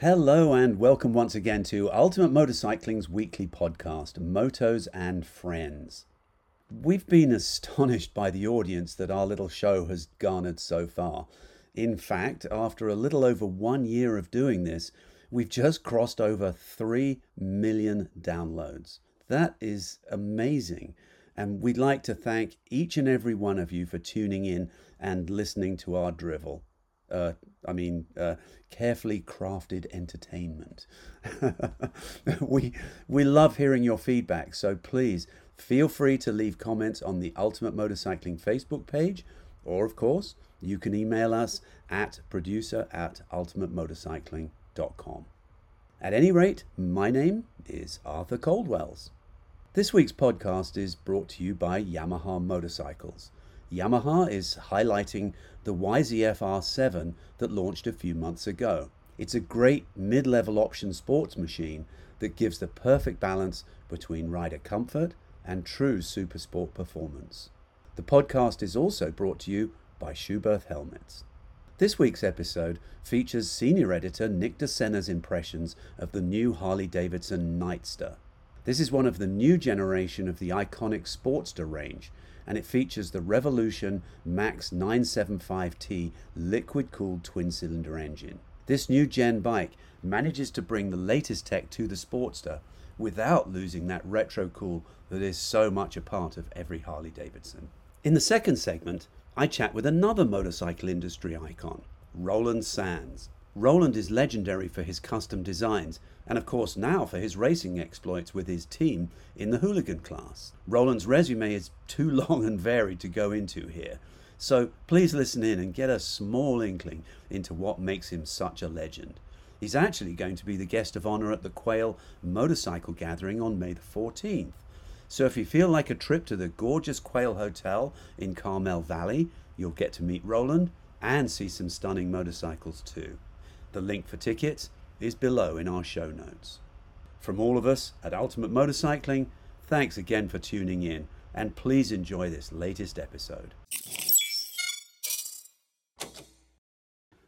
Hello and welcome once again to Ultimate Motorcycling's weekly podcast, Motos and Friends. We've been astonished by the audience that our little show has garnered so far. In fact, after a little over one year of doing this, we've just crossed over 3 million downloads. That is amazing. And we'd like to thank each and every one of you for tuning in and listening to our drivel uh, I mean, uh, carefully crafted entertainment. we we love hearing your feedback, so please feel free to leave comments on the Ultimate Motorcycling Facebook page, or of course, you can email us at producer at ultimatemotorcycling.com. At any rate, my name is Arthur Coldwells. This week's podcast is brought to you by Yamaha Motorcycles. Yamaha is highlighting the YZF R7 that launched a few months ago. It's a great mid level option sports machine that gives the perfect balance between rider comfort and true super sport performance. The podcast is also brought to you by Schuberth Helmets. This week's episode features senior editor Nick DeSena's impressions of the new Harley Davidson Nightster. This is one of the new generation of the iconic Sportster range and it features the Revolution Max 975T liquid cooled twin cylinder engine. This new gen bike manages to bring the latest tech to the Sportster without losing that retro cool that is so much a part of every Harley Davidson. In the second segment, I chat with another motorcycle industry icon, Roland Sands. Roland is legendary for his custom designs, and of course now for his racing exploits with his team in the hooligan class. Roland's resume is too long and varied to go into here, so please listen in and get a small inkling into what makes him such a legend. He's actually going to be the guest of honour at the Quail Motorcycle Gathering on May the 14th. So if you feel like a trip to the gorgeous Quail Hotel in Carmel Valley, you'll get to meet Roland and see some stunning motorcycles too. The link for tickets is below in our show notes. From all of us at Ultimate Motorcycling, thanks again for tuning in, and please enjoy this latest episode.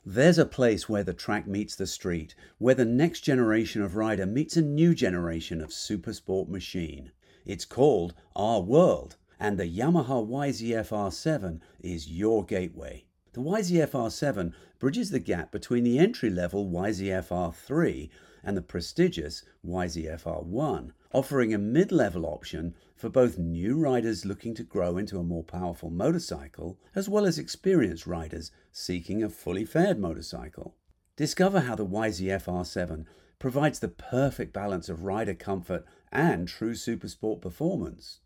There's a place where the track meets the street, where the next generation of rider meets a new generation of supersport machine. It's called R World, and the Yamaha YZF R7 is your gateway. The YZF R7 bridges the gap between the entry level YZF R3 and the prestigious YZF R1, offering a mid level option for both new riders looking to grow into a more powerful motorcycle, as well as experienced riders seeking a fully faired motorcycle. Discover how the YZF R7 provides the perfect balance of rider comfort and true supersport performance.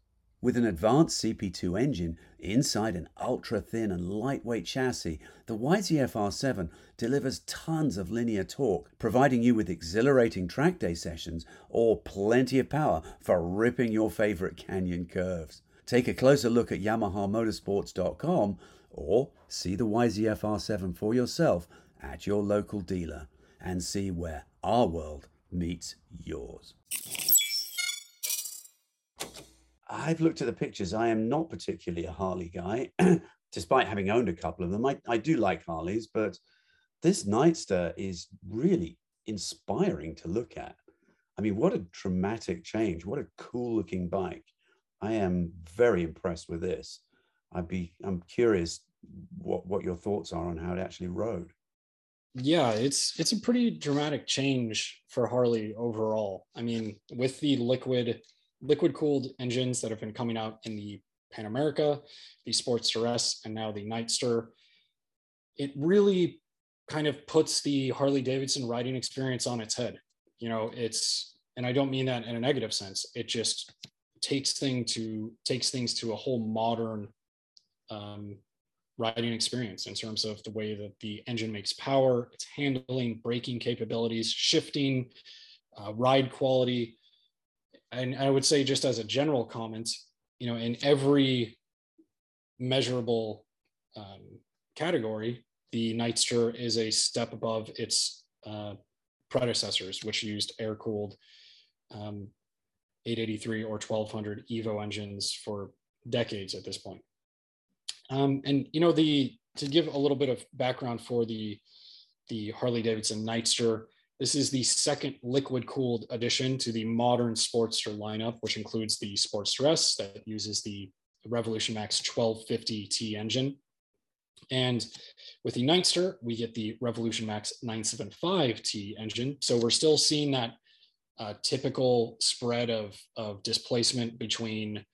With an advanced CP2 engine inside an ultra thin and lightweight chassis, the YZF R7 delivers tons of linear torque, providing you with exhilarating track day sessions or plenty of power for ripping your favorite canyon curves. Take a closer look at YamahaMotorsports.com or see the YZF R7 for yourself at your local dealer and see where our world meets yours. I've looked at the pictures. I am not particularly a Harley guy, despite having owned a couple of them. I, I do like Harleys, but this Nightster is really inspiring to look at. I mean, what a dramatic change. What a cool looking bike. I am very impressed with this. I'd be, I'm curious what, what your thoughts are on how it actually rode. Yeah, it's it's a pretty dramatic change for Harley overall. I mean, with the liquid liquid cooled engines that have been coming out in the Pan America, the Sportster S, and now the Nightster. It really kind of puts the Harley Davidson riding experience on its head. You know, it's, and I don't mean that in a negative sense. It just takes thing to takes things to a whole modern um, riding experience in terms of the way that the engine makes power, its handling, braking capabilities, shifting, uh, ride quality and I would say just as a general comment, you know, in every measurable um, category, the Nightster is a step above its uh, predecessors, which used air-cooled um, 883 or 1200 Evo engines for decades at this point. Um, and you know, the to give a little bit of background for the the Harley Davidson Nightster, This is the second liquid cooled addition to the modern Sportster lineup, which includes the Sportster S that uses the Revolution Max 1250T engine. And with the Nightster, we get the Revolution Max 975T engine. So we're still seeing that uh, typical spread of, of displacement between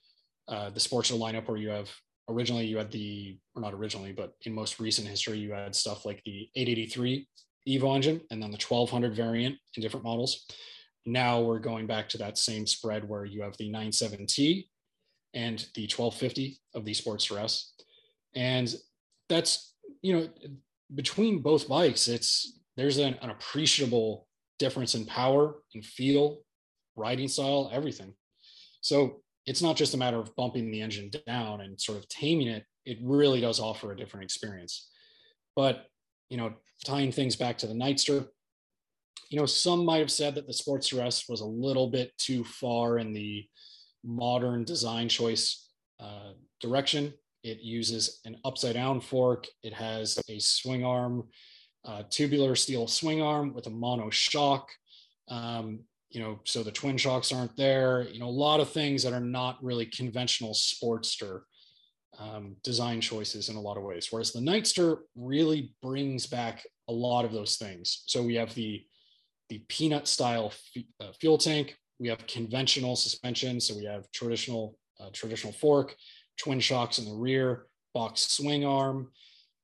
uh, the Sportster lineup where you have originally you had the, or not originally, but in most recent history, you had stuff like the 883 Evo engine and then the 1200 variant in different models. Now we're going back to that same spread where you have the 97T and the 1250 of the Sportster S. And that's, you know, between both bikes, it's there's an, an appreciable difference in power and feel, riding style, everything. So it's not just a matter of bumping the engine down and sort of taming it. It really does offer a different experience. But you know, tying things back to the Nightster, you know, some might have said that the Sportster S was a little bit too far in the modern design choice uh, direction. It uses an upside down fork. It has a swing arm, uh, tubular steel swing arm with a mono shock. Um, you know, so the twin shocks aren't there. You know, a lot of things that are not really conventional Sportster um, design choices in a lot of ways. Whereas the Nightster really brings back a lot of those things. So we have the the peanut style f- uh, fuel tank. We have conventional suspension. So we have traditional uh, traditional fork, twin shocks in the rear, box swing arm,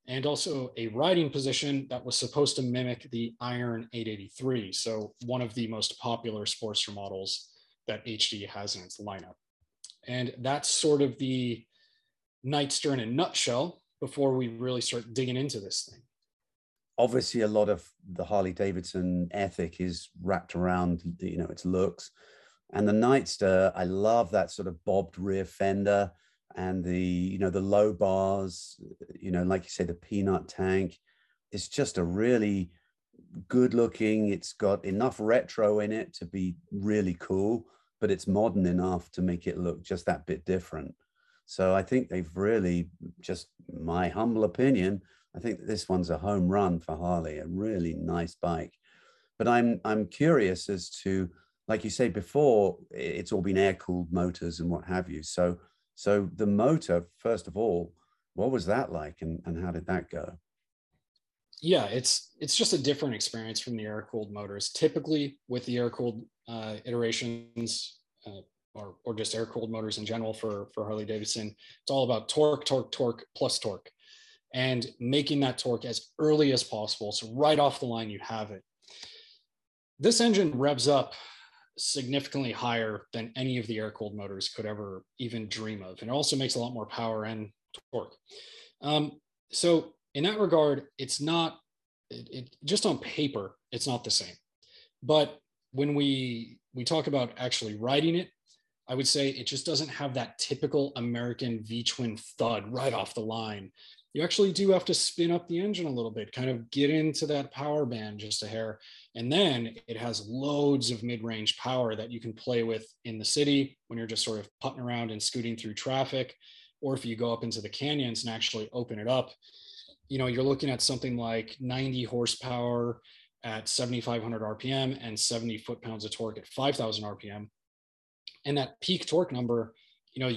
and also a riding position that was supposed to mimic the Iron 883. So one of the most popular Sportster models that HD has in its lineup. And that's sort of the Nightster in a nutshell before we really start digging into this thing. Obviously, a lot of the Harley Davidson ethic is wrapped around you know its looks, and the Nightster. I love that sort of bobbed rear fender and the you know the low bars. You know, like you say, the peanut tank. It's just a really good looking. It's got enough retro in it to be really cool, but it's modern enough to make it look just that bit different. So I think they've really, just my humble opinion, I think this one's a home run for Harley, a really nice bike. But I'm I'm curious as to, like you said before, it's all been air cooled motors and what have you. So so the motor, first of all, what was that like, and and how did that go? Yeah, it's it's just a different experience from the air cooled motors. Typically, with the air cooled uh, iterations, uh, or, or just air cooled motors in general for, for Harley Davidson. It's all about torque, torque, torque plus torque and making that torque as early as possible. So right off the line, you have it. This engine revs up significantly higher than any of the air cooled motors could ever even dream of. And it also makes a lot more power and torque. Um, so in that regard, it's not, it, it, just on paper, it's not the same. But when we we talk about actually riding it, I would say it just doesn't have that typical American V twin thud right off the line. You actually do have to spin up the engine a little bit, kind of get into that power band just a hair. And then it has loads of mid range power that you can play with in the city when you're just sort of putting around and scooting through traffic. Or if you go up into the canyons and actually open it up, you know, you're looking at something like 90 horsepower at 7,500 RPM and 70 foot pounds of torque at 5,000 RPM and that peak torque number, you know,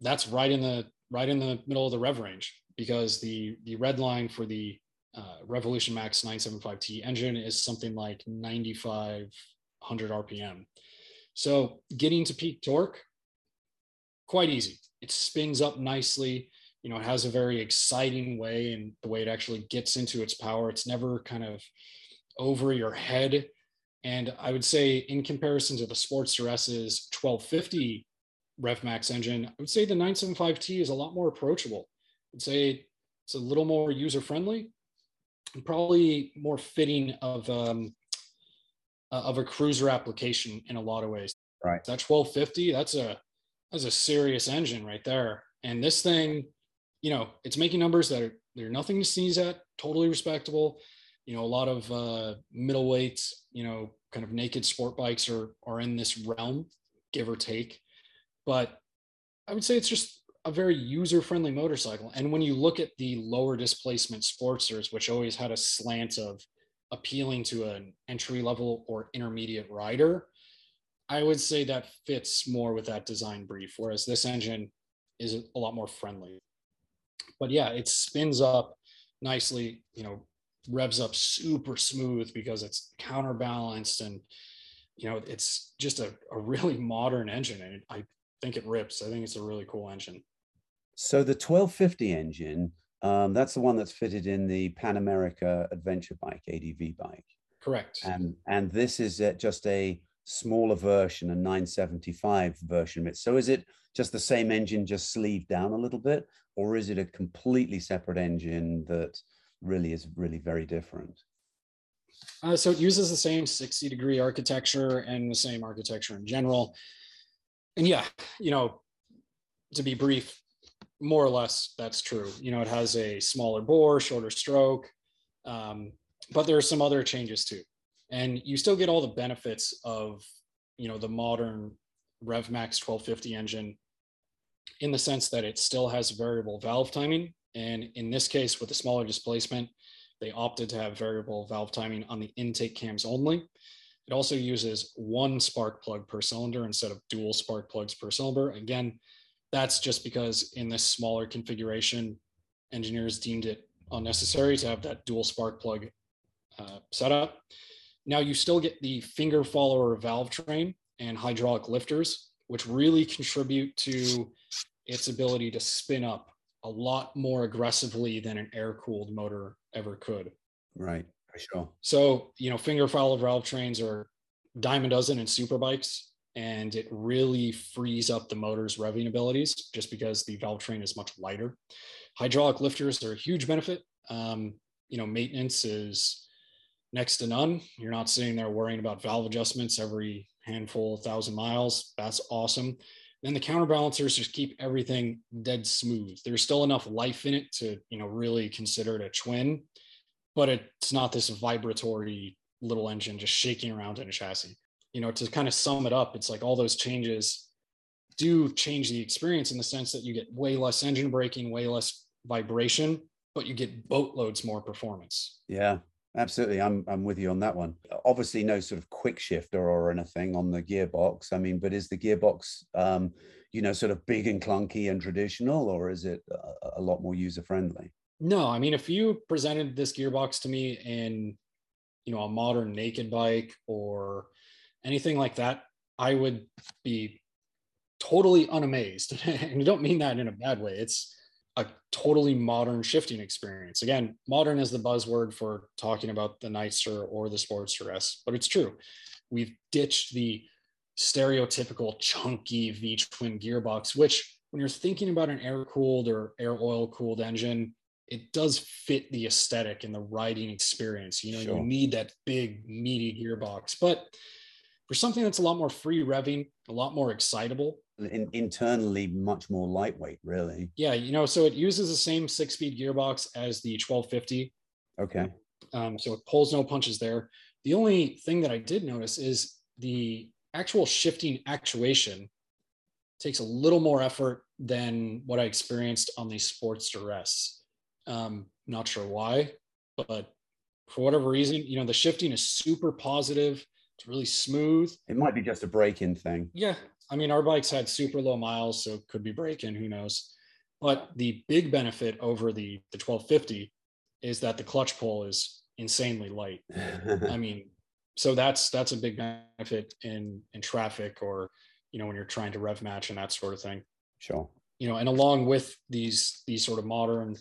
that's right in the right in the middle of the rev range because the the red line for the uh, Revolution Max 975T engine is something like 9,500 RPM. So getting to peak torque, quite easy. It spins up nicely. You know, it has a very exciting way and the way it actually gets into its power. It's never kind of over your head and I would say, in comparison to the Sportster S's 1250 RevMax engine, I would say the 975T is a lot more approachable. I'd say it's a little more user friendly and probably more fitting of um, uh, of a cruiser application in a lot of ways. Right. That 1250, that's a that's a serious engine right there. And this thing, you know, it's making numbers that are they're nothing to sneeze at, totally respectable you know a lot of uh, middleweight you know kind of naked sport bikes are are in this realm give or take but i would say it's just a very user friendly motorcycle and when you look at the lower displacement sportsters which always had a slant of appealing to an entry level or intermediate rider, I would say that fits more with that design brief, whereas this engine is a lot more friendly. But yeah, it spins up nicely, you know, revs up super smooth because it's counterbalanced and you know it's just a, a really modern engine and I think it rips. I think it's a really cool engine. So the 1250 engine, um, that's the one that's fitted in the Pan America Adventure Bike, ADV bike. Correct. And and this is just a smaller version, a 975 version of it. So is it just the same engine, just sleeved down a little bit, or is it a completely separate engine that really is really very different? Uh, so it uses the same 60 degree architecture and the same architecture in general. And yeah, you know, to be brief, more or less that's true. You know, it has a smaller bore, shorter stroke, um, but there are some other changes too. And you still get all the benefits of, you know, the modern RevMax 1250 engine in the sense that it still has variable valve timing. And in this case, with the smaller displacement, they opted to have variable valve timing on the intake cams only. It also uses one spark plug per cylinder instead of dual spark plugs per cylinder. Again, that's just because in this smaller configuration, engineers deemed it unnecessary to have that dual spark plug uh, setup. Now you still get the finger follower valve train and hydraulic lifters, which really contribute to its ability to spin up a lot more aggressively than an air cooled motor ever could. Right, for sure. So, you know, finger follower valve trains are dime a dozen in super bikes, and it really frees up the motor's revving abilities just because the valve train is much lighter. Hydraulic lifters are a huge benefit. Um, you know, maintenance is next to none. You're not sitting there worrying about valve adjustments every handful of thousand miles. That's awesome. Then the counterbalancers just keep everything dead smooth. There's still enough life in it to, you know, really consider it a twin, but it's not this vibratory little engine just shaking around in a chassis. You know, to kind of sum it up, it's like all those changes do change the experience in the sense that you get way less engine braking, way less vibration, but you get boatloads more performance. Yeah. Absolutely, I'm I'm with you on that one. Obviously, no sort of quick shifter or anything on the gearbox. I mean, but is the gearbox, um, you know, sort of big and clunky and traditional, or is it a, a lot more user friendly? No, I mean, if you presented this gearbox to me in, you know, a modern naked bike or anything like that, I would be totally unamazed. and I don't mean that in a bad way. It's a totally modern shifting experience. Again, modern is the buzzword for talking about the Nightster or the Sportster S, but it's true. We've ditched the stereotypical chunky V twin gearbox, which when you're thinking about an air cooled or air oil cooled engine, it does fit the aesthetic and the riding experience. You know, sure. you need that big meaty gearbox, but for something that's a lot more free revving, a lot more excitable, in, internally much more lightweight, really. Yeah, you know, so it uses the same six-speed gearbox as the 1250. Okay. Um, so it pulls no punches there. The only thing that I did notice is the actual shifting actuation takes a little more effort than what I experienced on the Sportster S. Um, not sure why, but for whatever reason, you know, the shifting is super positive. It's really smooth. It might be just a break-in thing. Yeah, I mean, our bikes had super low miles, so it could be break-in, who knows. But the big benefit over the, the 1250 is that the clutch pull is insanely light. I mean, so that's that's a big benefit in in traffic or you know when you're trying to rev match and that sort of thing. Sure. You know, and along with these these sort of modern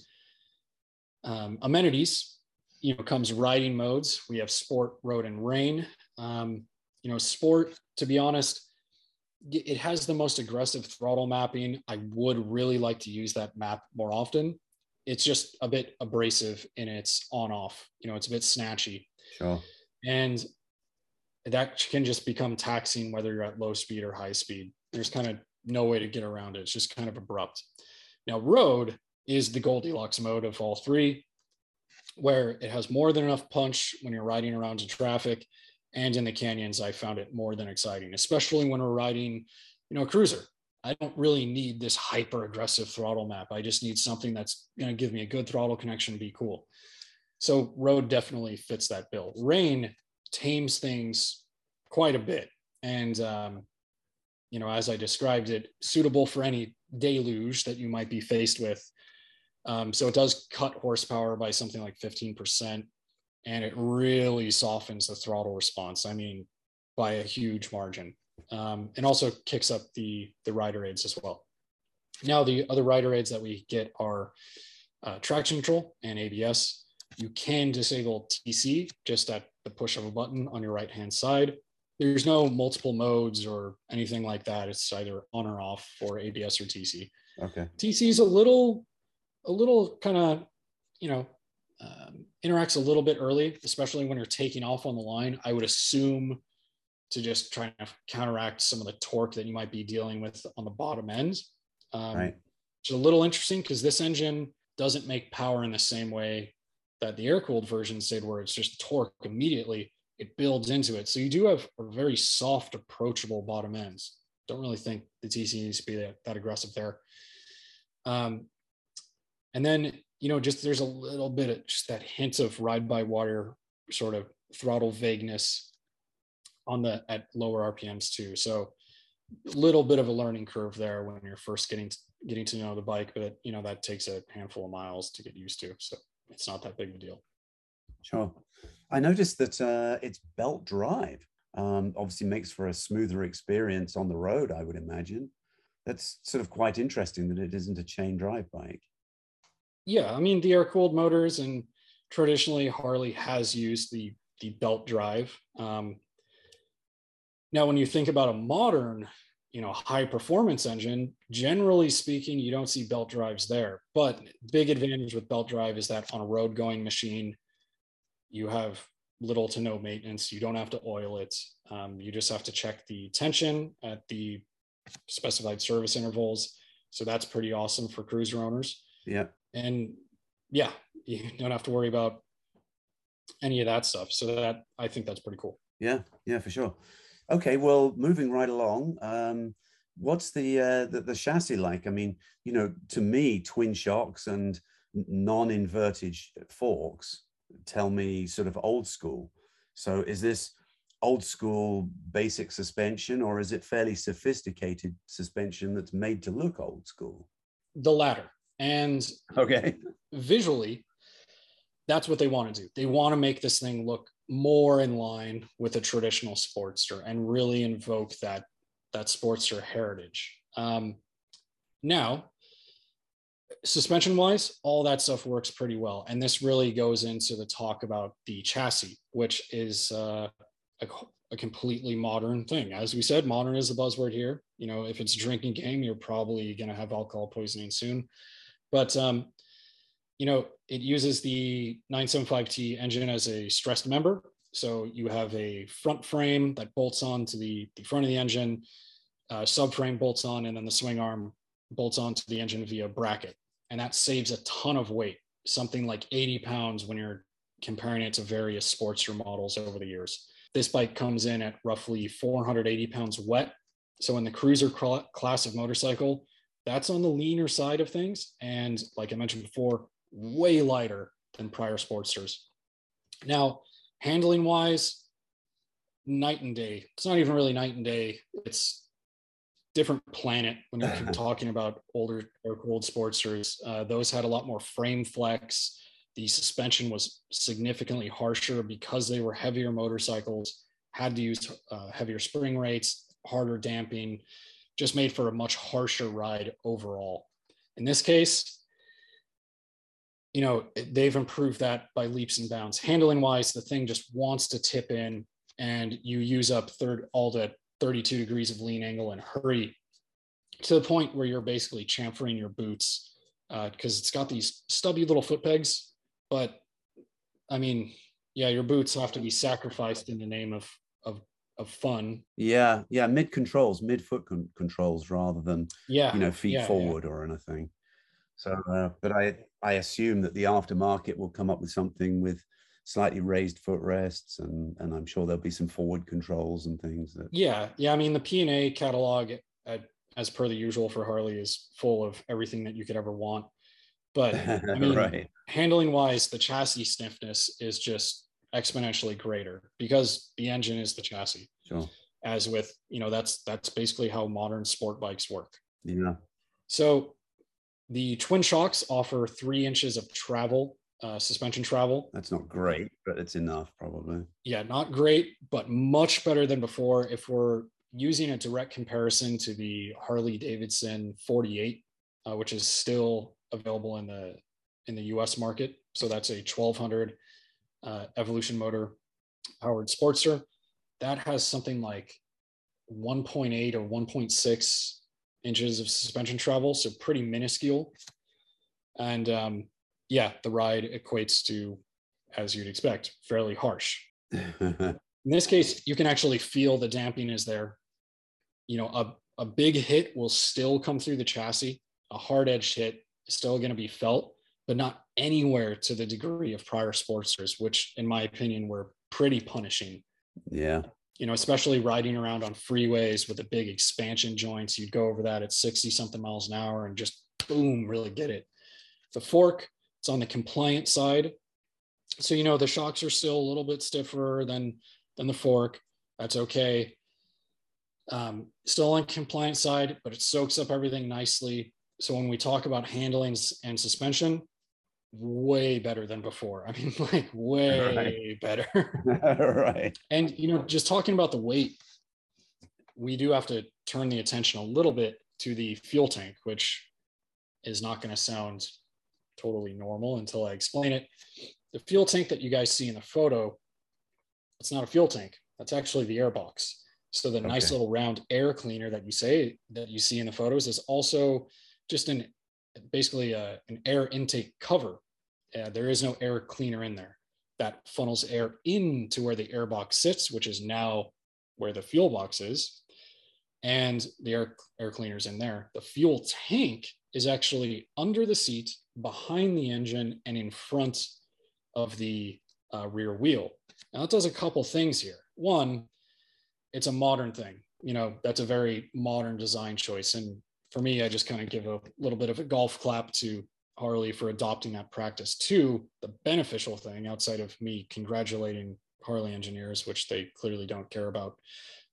um, amenities, you know, comes riding modes. We have sport, road, and rain. Um, you know, sport. To be honest, it has the most aggressive throttle mapping. I would really like to use that map more often. It's just a bit abrasive in its on off. You know, it's a bit snatchy. Sure. And that can just become taxing whether you're at low speed or high speed. There's kind of no way to get around it. It's just kind of abrupt. Now, road is the Goldilocks mode of all three, where it has more than enough punch when you're riding around in traffic and in the canyons, I found it more than exciting, especially when we're riding, you know, a cruiser. I don't really need this hyper aggressive throttle map. I just need something that's going to give me a good throttle connection, be cool. So road definitely fits that bill. Rain tames things quite a bit. And, um, you know, as I described it, suitable for any deluge that you might be faced with. Um, so it does cut horsepower by something like 15%, and it really softens the throttle response. I mean, by a huge margin, um, and also kicks up the the rider aids as well. Now, the other rider aids that we get are uh, traction control and ABS. You can disable TC just at the push of a button on your right hand side. There's no multiple modes or anything like that. It's either on or off for ABS or TC. Okay. TC is a little, a little kind of, you know, um, interacts a little bit early, especially when you're taking off on the line. I would assume to just try to counteract some of the torque that you might be dealing with on the bottom end. Um, Right. It's a little interesting because this engine doesn't make power in the same way that the air cooled versions did, where it's just torque immediately. It builds into it. So you do have a very soft, approachable bottom ends. Don't really think the TC needs to be that, that aggressive there. Um, and then, you know, just there's a little bit of just that hint of ride by wire sort of throttle vagueness on the at lower RPMs too. So a little bit of a learning curve there when you're first getting to, getting to know the bike, but you know that takes a handful of miles to get used to. So it's not that big of a deal. Sure. I noticed that uh, it's belt drive. Um, obviously, makes for a smoother experience on the road. I would imagine. That's sort of quite interesting that it isn't a chain drive bike. Yeah, I mean the air cooled motors, and traditionally Harley has used the the belt drive. Um, now, when you think about a modern, you know, high performance engine, generally speaking, you don't see belt drives there. But big advantage with belt drive is that on a road going machine, you have little to no maintenance. You don't have to oil it. Um, you just have to check the tension at the specified service intervals. So that's pretty awesome for cruiser owners. Yeah. And yeah, you don't have to worry about any of that stuff. So that I think that's pretty cool. Yeah. Yeah, for sure. Okay. Well, moving right along. Um, what's the, uh, the the chassis like? I mean, you know, to me, twin shocks and non-inverted forks tell me sort of old school. So is this old school basic suspension or is it fairly sophisticated suspension that's made to look old school? The latter. And Okay. visually, that's what they want to do. They want to make this thing look more in line with a traditional Sportster and really invoke that that Sportster heritage. Um, now, suspension wise, all that stuff works pretty well, and this really goes into the talk about the chassis, which is uh, a, a completely modern thing. As we said, modern is the buzzword here. You know, if it's a drinking game, you're probably going to have alcohol poisoning soon. But um, you know, it uses the 975T engine as a stressed member. So you have a front frame that bolts on to the, the front of the engine, uh, subframe bolts on, and then the swing arm bolts onto the engine via bracket. And that saves a ton of weight, something like 80 pounds when you're comparing it to various Sportster models over the years. This bike comes in at roughly 480 pounds wet. So in the cruiser class of motorcycle, that's on the leaner side of things. And like I mentioned before, way lighter than prior Sportsters. Now, handling wise, night and day. It's not even really night and day. It's different planet when you're talking about older air cooled Sportsters. Uh, those had a lot more frame flex. The suspension was significantly harsher because they were heavier motorcycles, had to use uh, heavier spring rates, harder damping, just made for a much harsher ride overall. In this case, you know, they've improved that by leaps and bounds. Handling wise, the thing just wants to tip in and you use up third all the 32 degrees of lean angle and hurry to the point where you're basically chamfering your boots because uh, it's got these stubby little foot pegs. But I mean, yeah, your boots have to be sacrificed in the name of of fun. Yeah, yeah, mid controls, mid foot con- controls rather than yeah, you know feet yeah, forward yeah. or anything. So, uh, but I I assume that the aftermarket will come up with something with slightly raised footrests and and I'm sure there'll be some forward controls and things that Yeah, yeah. I mean the P and A catalog, at, as per the usual for Harley, is full of everything that you could ever want. But I mean, right. handling wise, the chassis stiffness is just exponentially greater because the engine is the chassis. Sure. As with, you know, that's that's basically how modern sport bikes work. Yeah. So the twin shocks offer three inches of travel, uh, suspension travel. That's not great, but it's enough probably. Yeah, not great, but much better than before. If we're using a direct comparison to the Harley Davidson 48, uh, which is still available in the in the U.S. market, so that's a 1200 uh, Evolution motor powered Sportster. That has something like 1.8 or 1.6 inches of suspension travel, so pretty minuscule. And um, yeah, the ride equates to, as you'd expect, fairly harsh. in this case, you can actually feel the damping is there. You know, a, a big hit will still come through the chassis. A hard edged hit is still going to be felt, but not anywhere to the degree of prior Sportsters, which, in my opinion, were pretty punishing. Yeah you know, especially riding around on freeways with the big expansion joints, you'd go over that at 60 something miles an hour and just boom, really get it. The fork, it's on the compliant side. So, you know, the shocks are still a little bit stiffer than, than the fork. That's okay. Um, still on compliant side, but it soaks up everything nicely. So when we talk about handlings and suspension, way better than before. I mean, like way right. better. right. And you know, just talking about the weight, we do have to turn the attention a little bit to the fuel tank, which is not going to sound totally normal until I explain it. The fuel tank that you guys see in the photo, it's not a fuel tank. That's actually the air box. So the okay. nice little round air cleaner that you say that you see in the photos is also just an basically a, uh, an air intake cover. Uh, there is no air cleaner in there that funnels air into where the air box sits, which is now where the fuel box is, and the air, air cleaner's in there. The fuel tank is actually under the seat, behind the engine, and in front of the uh, rear wheel. Now, it does a couple things here. One, it's a modern thing. You know, that's a very modern design choice. And for me, I just kind of give a little bit of a golf clap to Harley for adopting that practice. Two, the beneficial thing outside of me congratulating Harley engineers, which they clearly don't care about,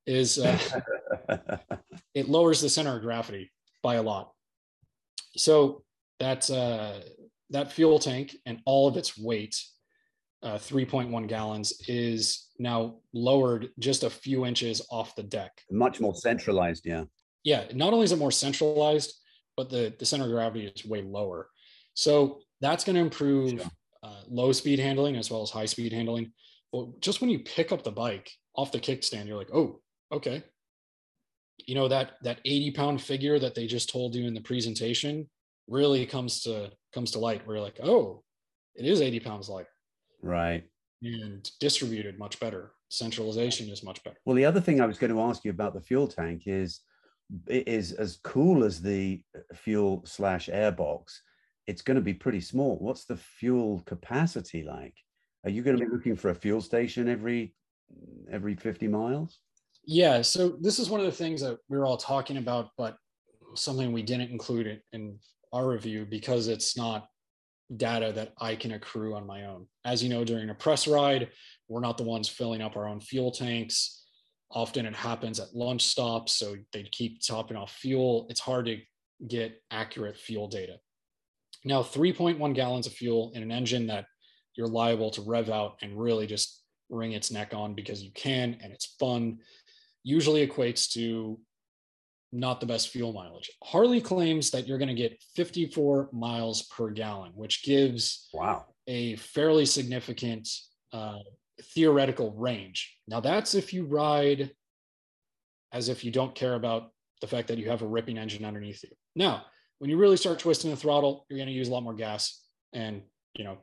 is uh, it lowers the center of gravity by a lot. So that uh, that fuel tank and all of its weight, uh, 3.1 gallons, is now lowered just a few inches off the deck. Much more centralized, yeah yeah, not only is it more centralized, but the, the center of gravity is way lower. So that's going to improve uh, low speed handling as well as high speed handling. But just when you pick up the bike off the kickstand, you're like, oh, okay. You know that that 80 pound figure that they just told you in the presentation really comes to comes to light. Where you're like, oh, it is 80 pounds lighter. Right. And distributed much better. Centralization is much better. Well, the other thing I was going to ask you about the fuel tank is it is as cool as the uh, fuel slash airbox it's going to be pretty small. What's the fuel capacity like? Are you going to be looking for a fuel station every every 50 miles? Yeah so this is one of the things that we are all talking about but something we didn't include it in our review because it's not data that i can accrue on my own. As you know during a press ride we're not the ones filling up our own fuel tanks Often it happens at lunch stops, so they keep topping off fuel. It's hard to get accurate fuel data. Now, 3.1 gallons of fuel in an engine that you're liable to rev out and really just wring its neck on because you can and it's fun usually equates to not the best fuel mileage. Harley claims that you're going to get 54 miles per gallon, which gives wow a fairly significant uh, theoretical range. Now, that's if you ride as if you don't care about the fact that you have a ripping engine underneath you. Now, when you really start twisting the throttle, you're going to use a lot more gas. And, you know,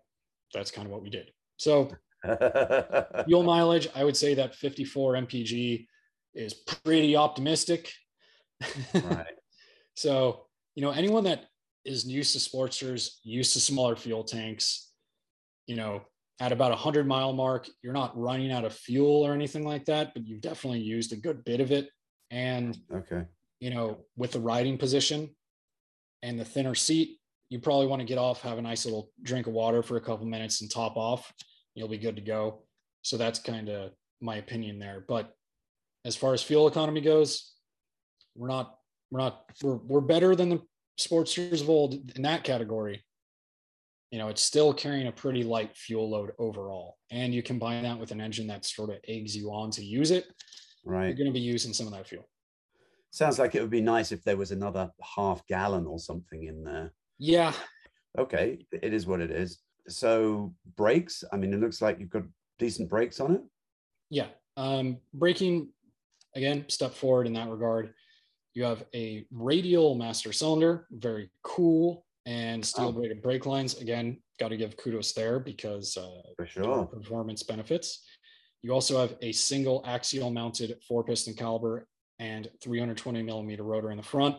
that's kind of what we did. So, fuel mileage, I would say that 54 mpg is pretty optimistic. right. so, you know, anyone that is used to Sportsters, used to smaller fuel tanks, you know, at about a 100 mile mark you're not running out of fuel or anything like that but you've definitely used a good bit of it and okay you know with the riding position and the thinner seat you probably want to get off, have a nice little drink of water for a couple minutes and top off. You'll be good to go. So that's kind of my opinion there. But as far as fuel economy goes, we're not we're not we're we're better than the Sportsters of old in that category. You know, it's still carrying a pretty light fuel load overall. And you combine that with an engine that sort of eggs you on to use it. Right. You're going to be using some of that fuel. Sounds like it would be nice if there was another half gallon or something in there. Yeah. Okay, it is what it is. So brakes, I mean, it looks like you've got decent brakes on it. Yeah. Um, braking, again, step forward in that regard. You have a radial master cylinder, very cool, and steel braided brake lines. Again, got to give kudos there because uh, sure performance benefits. You also have a single axial mounted four piston caliper and 320 millimeter rotor in the front.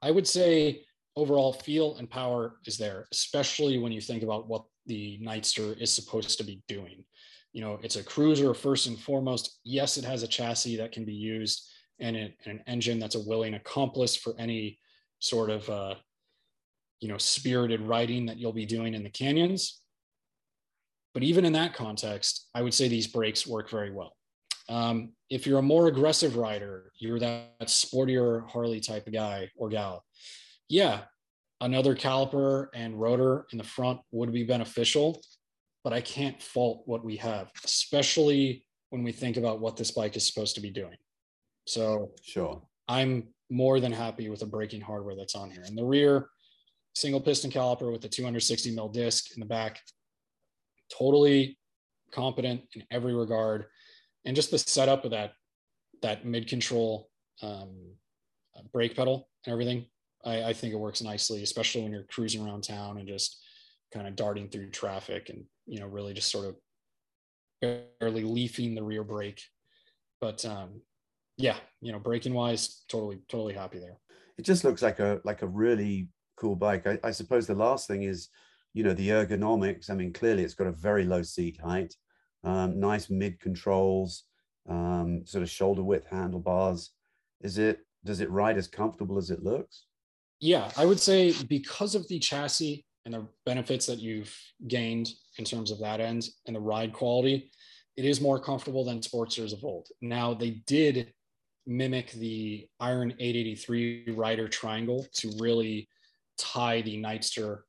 I would say overall feel and power is there, especially when you think about what the Nightster is supposed to be doing. You know, it's a cruiser first and foremost. Yes, it has a chassis that can be used and, and an engine that's a willing accomplice for any sort of uh, you know spirited riding that you'll be doing in the canyons. But even in that context, I would say these brakes work very well. Um, if you're a more aggressive rider, you're that sportier Harley type of guy or gal, yeah, another caliper and rotor in the front would be beneficial, but I can't fault what we have, especially when we think about what this bike is supposed to be doing. So sure, I'm more than happy with the braking hardware that's on here. In the rear, single piston caliper with a 260 mil disc in the back, totally competent in every regard, and just the setup of that that mid control um, brake pedal and everything. I, I think it works nicely, especially when you're cruising around town and just kind of darting through traffic and you know really just sort of barely leafing the rear brake. But um, yeah, you know, braking wise, totally, totally happy there. It just looks like a like a really cool bike. I, I suppose the last thing is, you know, the ergonomics. I mean, clearly it's got a very low seat height, um, nice mid controls, um, sort of shoulder width handlebars. Is it does it ride as comfortable as it looks? Yeah, I would say because of the chassis and the benefits that you've gained in terms of that end and the ride quality, it is more comfortable than Sportsters of old. Now they did mimic the Iron 883 rider triangle to really tie the Nightster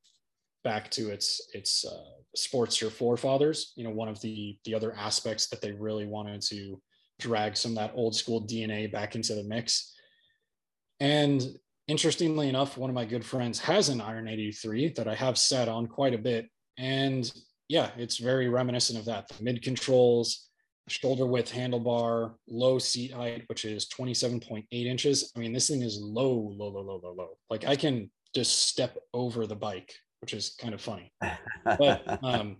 back to its its uh, forefathers. You know, one of the the other aspects that they really wanted to drag some of that old school DNA back into the mix. And interestingly enough, one of my good friends has an Iron 83 that I have sat on quite a bit. And yeah, it's very reminiscent of that. The mid controls, shoulder width handlebar, low seat height, which is 27.8 inches. I mean, this thing is low, low, low, low, low, low. Like I can just step over the bike, which is kind of funny. but, um,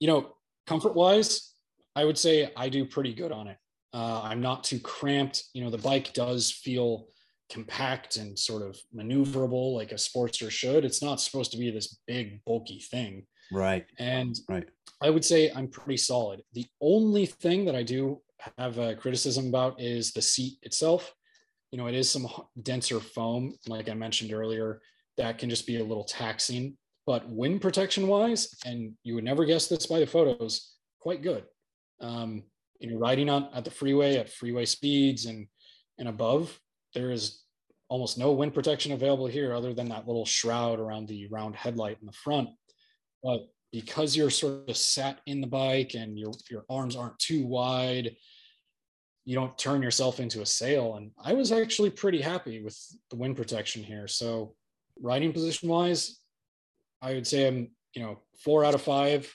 you know, comfort wise, I would say I do pretty good on it. Uh, I'm not too cramped. You know, the bike does feel compact and sort of maneuverable like a Sportster should. It's not supposed to be this big, bulky thing. Right. And right. I would say I'm pretty solid. The only thing that I do have a criticism about is the seat itself. You know, it is some denser foam, like I mentioned earlier, that can just be a little taxing. But wind protection wise, and you would never guess this by the photos, quite good. Um, you know, riding on at the freeway at freeway speeds and and above, there is almost no wind protection available here other than that little shroud around the round headlight in the front. But because you're sort of sat in the bike and your your arms aren't too wide you don't turn yourself into a sail and i was actually pretty happy with the wind protection here so riding position wise i would say i'm you know four out of five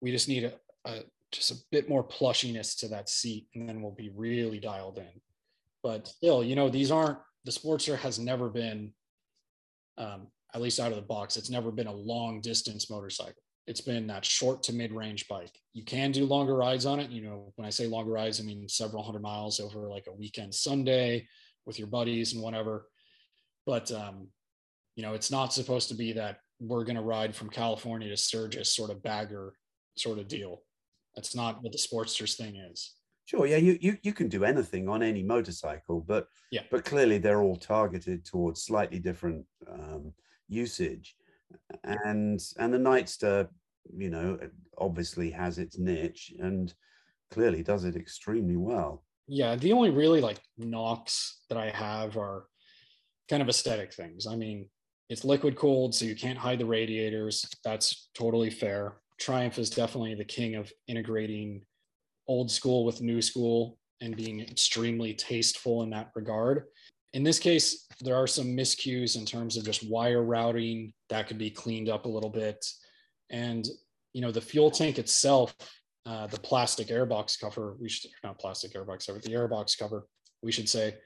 we just need a, a just a bit more plushiness to that seat and then we'll be really dialed in but still you know these aren't the sportster has never been um, at least out of the box, it's never been a long distance motorcycle. It's been that short to mid range bike. You can do longer rides on it. You know, when I say longer rides, I mean several hundred miles over like a weekend Sunday with your buddies and whatever. But, um, you know, it's not supposed to be that we're going to ride from California to Sturgis sort of bagger sort of deal. That's not what the Sportsters thing is. Sure, yeah, you, you you can do anything on any motorcycle, but yeah, but clearly they're all targeted towards slightly different um, usage. and and the Nightster, you know, obviously has its niche and clearly does it extremely well. Yeah, the only really like knocks that I have are kind of aesthetic things. I mean, it's liquid cooled, so you can't hide the radiators. That's totally fair. Triumph is definitely the king of integrating old school with new school and being extremely tasteful in that regard. In this case, there are some miscues in terms of just wire routing that could be cleaned up a little bit. And, you know, the fuel tank itself, uh, the plastic airbox cover, we should not plastic airbox cover, the airbox cover, we should say.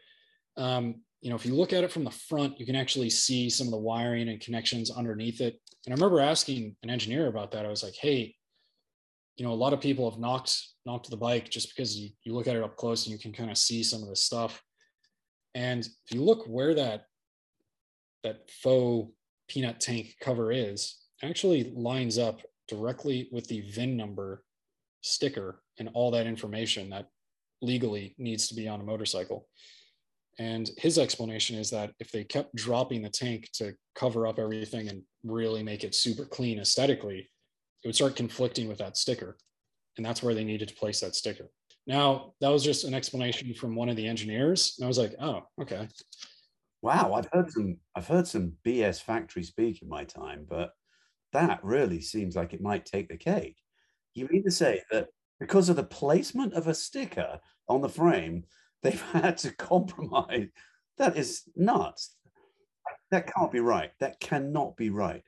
Um, you know, if you look at it from the front, you can actually see some of the wiring and connections underneath it. And I remember asking an engineer about that. I was like, hey, you know, a lot of people have knocked knocked the bike just because you, you look at it up close and you can kind of see some of the stuff. And if you look where that that faux peanut tank cover is, actually lines up directly with the VIN number sticker and all that information that legally needs to be on a motorcycle. And his explanation is that if they kept dropping the tank to cover up everything and really make it super clean aesthetically, it would start conflicting with that sticker. And that's where they needed to place that sticker. Now, that was just an explanation from one of the engineers. And I was like, oh, okay. Wow, I've heard some I've heard some BS factory speak in my time, but that really seems like it might take the cake. You mean to say that because of the placement of a sticker on the frame, they've had to compromise? That is nuts. That can't be right. That cannot be right.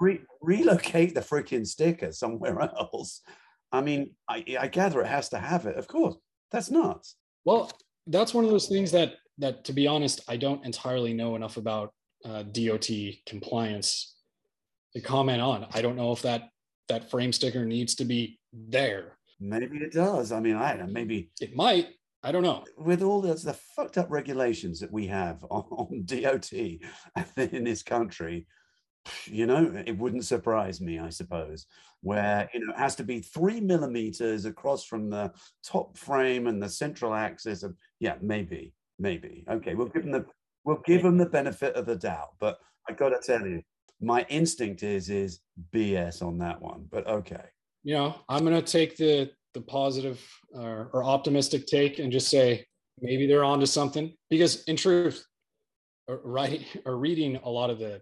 Re- relocate the freaking sticker somewhere else. I mean, I, I gather it has to have it. Of course, that's nuts. Well, that's one of those things that that, to be honest, I don't entirely know enough about uh, DOT compliance to comment on. I don't know if that that frame sticker needs to be there. Maybe it does. I mean, I maybe it might. I don't know. With all the, the fucked up regulations that we have on, on DOT in this country, you know, it wouldn't surprise me, I suppose, where, you know, it has to be three millimeters across from the top frame and the central axis. Of, yeah, maybe, maybe. Okay, we'll give them the we'll give them the benefit of the doubt. But I got to tell you, my instinct is is BS on that one. But okay. You know, I'm gonna take the the positive or, or optimistic take and just say maybe they're onto something because in truth, writing or reading a lot of the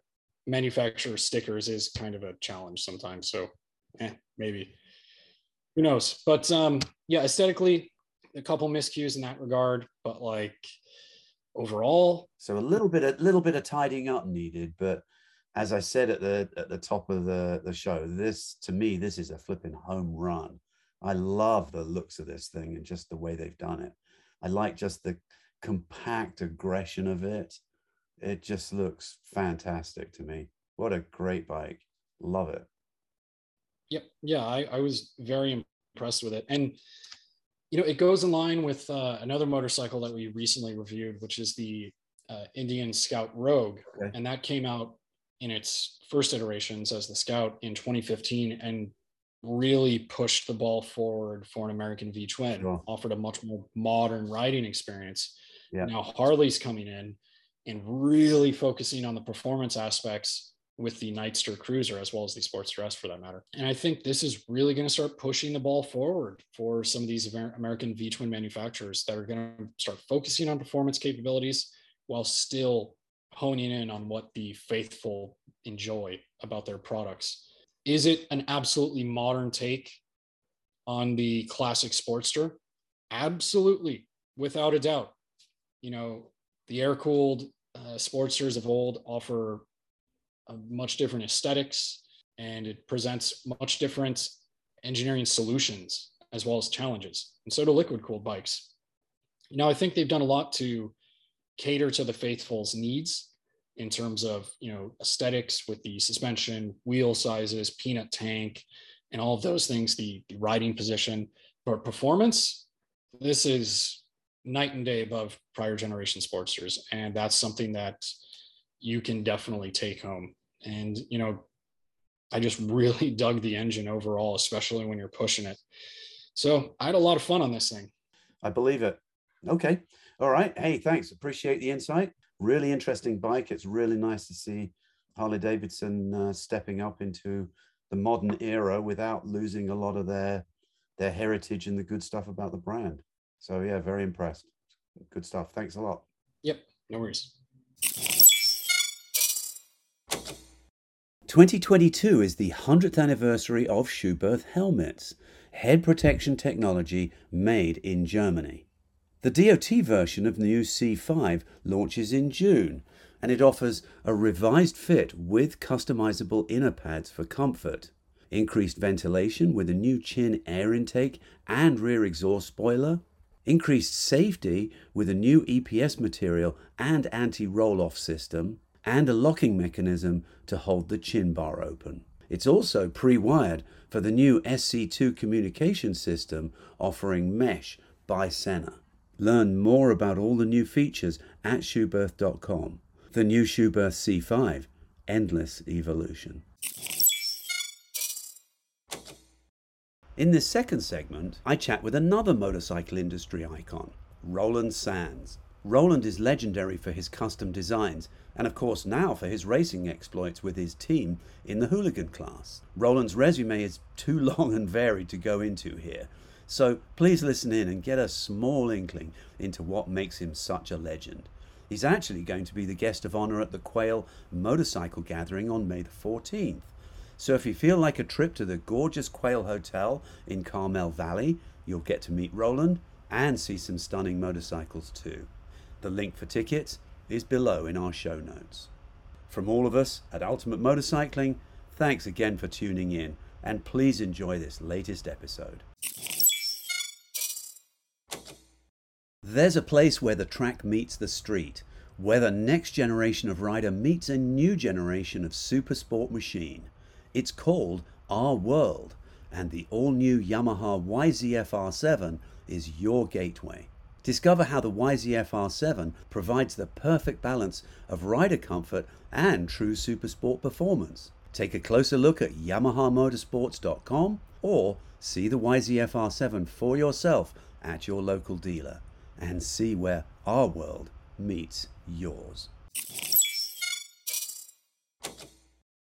manufacturer stickers is kind of a challenge sometimes. So eh, maybe who knows? But um, yeah, aesthetically, a couple miscues in that regard, but like overall, so a little bit, a little bit of tidying up needed. But as I said at the at the top of the the show, this to me, this is a flipping home run. I love the looks of this thing and just the way they've done it. I like just the compact aggression of it it just looks fantastic to me. What a great bike. Love it. Yep. Yeah, I, I was very impressed with it. And, you know, it goes in line with uh, another motorcycle that we recently reviewed, which is the uh, Indian Scout Rogue. Okay. And that came out in its first iterations as the Scout in 2015 and really pushed the ball forward for an American V twin, sure. offered a much more modern riding experience. Yeah. Now Harley's coming in and really focusing on the performance aspects with the Nightster Cruiser as well as the Sportster S for that matter. And I think this is really going to start pushing the ball forward for some of these American V twin manufacturers that are going to start focusing on performance capabilities while still honing in on what the faithful enjoy about their products. Is it an absolutely modern take on the classic Sportster? Absolutely, without a doubt. You know, the air cooled uh, Sportsters of old offer much different aesthetics and it presents much different engineering solutions as well as challenges. And so do liquid cooled bikes. Now, I think they've done a lot to cater to the faithful's needs in terms of you know aesthetics with the suspension, wheel sizes, peanut tank, and all of those things, the, the riding position. But performance, this is night and day above prior generation Sportsters. And that's something that you can definitely take home. And, you know, I just really dug the engine overall, especially when you're pushing it. So I had a lot of fun on this thing. I believe it. Okay. All right. Hey, thanks. Appreciate the insight. Really interesting bike. It's really nice to see Harley Davidson uh, stepping up into the modern era without losing a lot of their their heritage and the good stuff about the brand. So yeah, very impressed. Good stuff. Thanks a lot. Yep, no worries. 2022 is the 100th anniversary of Schuberth helmets, head protection technology made in Germany. The DOT version of new C5 launches in June, and it offers a revised fit with customizable inner pads for comfort, increased ventilation with a new chin air intake and rear exhaust spoiler, increased safety with a new EPS material and anti roll off system, and a locking mechanism to hold the chin bar open. It's also pre wired for the new SC2 communication system offering mesh by Sena. Learn more about all the new features at Schuberth.com. The new Schuberth C5 Endless Evolution. In this second segment, I chat with another motorcycle industry icon, Roland Sands. Roland is legendary for his custom designs and, of course, now for his racing exploits with his team in the hooligan class. Roland's resume is too long and varied to go into here, so please listen in and get a small inkling into what makes him such a legend. He's actually going to be the guest of honor at the Quail Motorcycle Gathering on May the 14th. So if you feel like a trip to the gorgeous Quail Hotel in Carmel Valley, you'll get to meet Roland and see some stunning motorcycles too. The link for tickets is below in our show notes. From all of us at Ultimate Motorcycling, thanks again for tuning in and please enjoy this latest episode. There's a place where the track meets the street, where the next generation of rider meets a new generation of super sport machine. It's called R World, and the all new Yamaha YZF R7 is your gateway. Discover how the YZF R7 provides the perfect balance of rider comfort and true super sport performance. Take a closer look at YamahaMotorsports.com or see the YZF R7 for yourself at your local dealer and see where R World meets yours.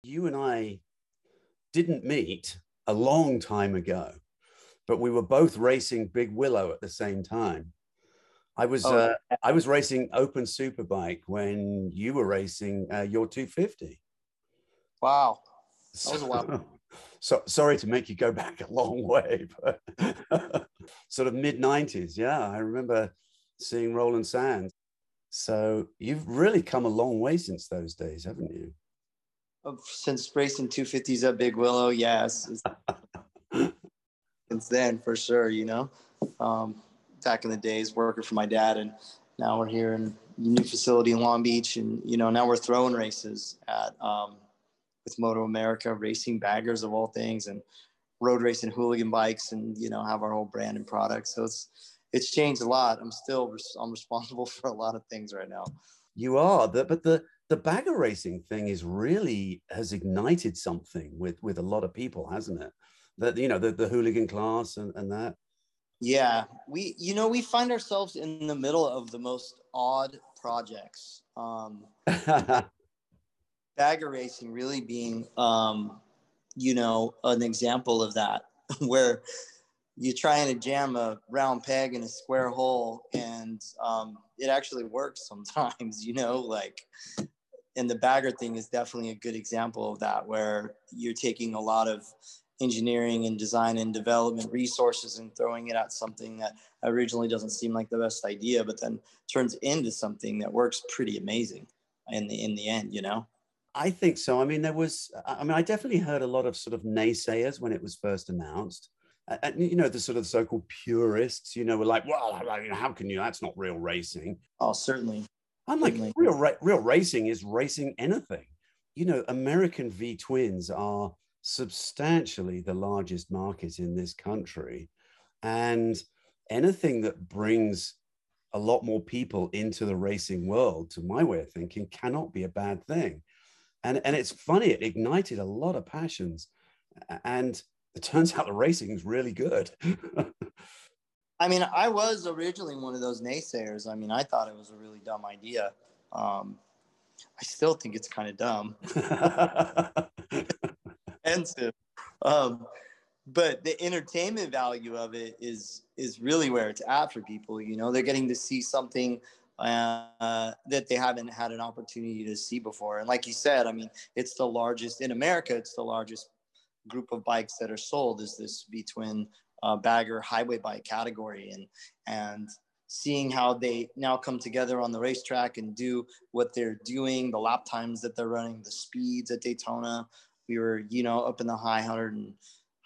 You and I didn't meet a long time ago, but we were both racing Big Willow at the same time. I was oh. uh, I was racing Open Superbike when you were racing uh, your 250. Wow, that was a while. So sorry to make you go back a long way, but sort of mid 90s. Yeah, I remember seeing Roland Sands. So you've really come a long way since those days, haven't you? Since racing 250s at Big Willow, yes. since then, for sure, you know. Um, back in the days, working for my dad, and now we're here in new facility in Long Beach, and you know now we're throwing races at um, with Moto America, racing baggers of all things, and road racing hooligan bikes, and you know have our whole brand and product. So it's it's changed a lot. I'm still I'm responsible for a lot of things right now. You are, the, but the the bagger racing thing is really has ignited something with with a lot of people, hasn't it? That you know the the hooligan class and, and that. Yeah, we you know we find ourselves in the middle of the most odd projects. Um, bagger racing really being um, you know an example of that, where you're trying to jam a round peg in a square hole and um, it actually works sometimes you know like and the bagger thing is definitely a good example of that where you're taking a lot of engineering and design and development resources and throwing it at something that originally doesn't seem like the best idea but then turns into something that works pretty amazing in the in the end you know i think so. I mean there was i mean i definitely heard a lot of sort of naysayers when it was first announced. And you know the sort of so-called purists you know were like well how can you that's not real racing. Oh certainly. I'm like certainly. real ra- real racing is racing anything. You know american v twins are substantially the largest market in this country and anything that brings a lot more people into the racing world to my way of thinking cannot be a bad thing and and it's funny it ignited a lot of passions and it turns out the racing is really good. I mean, I was originally one of those naysayers. I mean, I thought it was a really dumb idea. Um, I still think it's kind of dumb. Expensive. Um, but the entertainment value of it is is really where it's at for people. You know, they're getting to see something uh, that they haven't had an opportunity to see before. And like you said, I mean, it's the largest in America. It's the largest group of bikes that are sold. Is this V twin uh, bagger highway bike category, and and seeing how they now come together on the racetrack and do what they're doing, the lap times that they're running, the speeds at Daytona. We were, you know, up in the high 100 and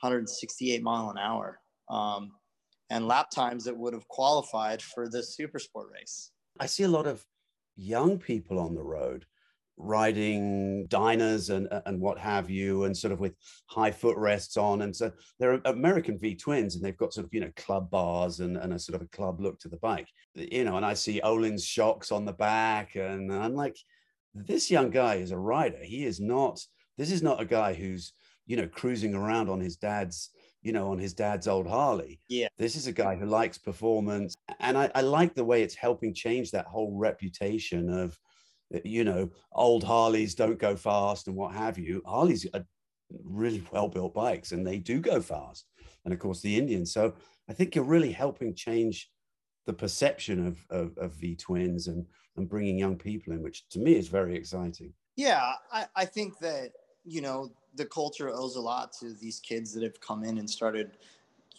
168 mile an hour. Um, and lap times that would have qualified for the super sport race. I see a lot of young people on the road riding Dynas and and what have you, and sort of with high footrests on. And so they're American V twins, and they've got sort of you know club bars and, and a sort of a club look to the bike. You know, and I see Öhlins shocks on the back, and I'm like, this young guy is a rider. He is not. This is not a guy who's you know cruising around on his dad's you know, on his dad's old Harley. Yeah. This is a guy who likes performance. And I, I like the way it's helping change that whole reputation of, uh, you know, old Harleys don't go fast and what have you. Harleys are really well built bikes and they do go fast. And of course, the Indians. So I think you're really helping change the perception of, of, of V twins and, and bringing young people in, which to me is very exciting. Yeah, I, I think that, you know, the culture owes a lot to these kids that have come in and started,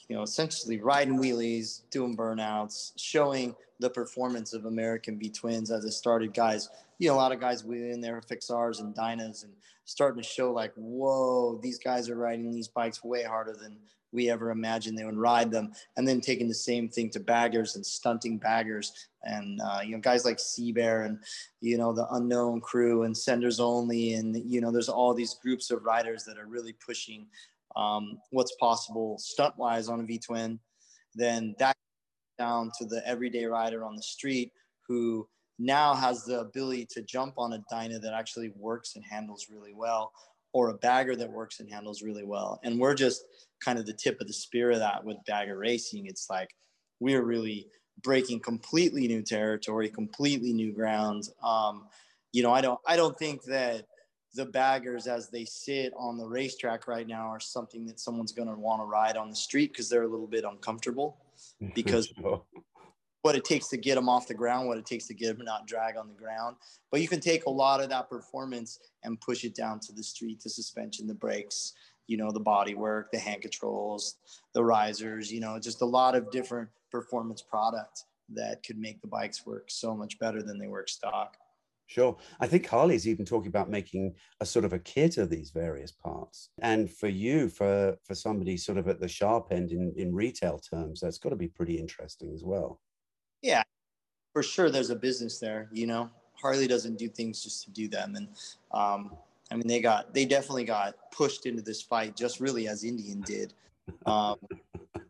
you know, essentially riding wheelies, doing burnouts, showing the performance of American V twins as it started. Guys, you know, a lot of guys within there, FXRs and Dynas, and starting to show like, whoa, these guys are riding these bikes way harder than we ever imagined they would ride them. And then taking the same thing to baggers and stunting baggers and uh, you know guys like Seabear and you know the unknown crew and senders only and you know there's all these groups of riders that are really pushing um, what's possible stunt wise on a V twin. Then that down to the everyday rider on the street who now has the ability to jump on a Dyna that actually works and handles really well or a bagger that works and handles really well. And we're just kind of the tip of the spear of that with bagger racing. It's like we're really breaking completely new territory, completely new ground. Um, you know, I don't I don't think that the baggers as they sit on the racetrack right now are something that someone's going to want to ride on the street because they're a little bit uncomfortable because what it takes to get them off the ground, what it takes to get them not drag on the ground. But you can take a lot of that performance and push it down to the street, the suspension, the brakes, you know, the body work, the hand controls, the risers, you know, just a lot of different performance product that could make the bikes work so much better than they work stock. Sure. I think Harley's even talking about making a sort of a kit of these various parts. And for you, for for somebody sort of at the sharp end in, in retail terms, that's got to be pretty interesting as well. Yeah, for sure. There's a business there, you know. Harley doesn't do things just to do them. And um, I mean, they got they definitely got pushed into this fight just really as Indian did. Um,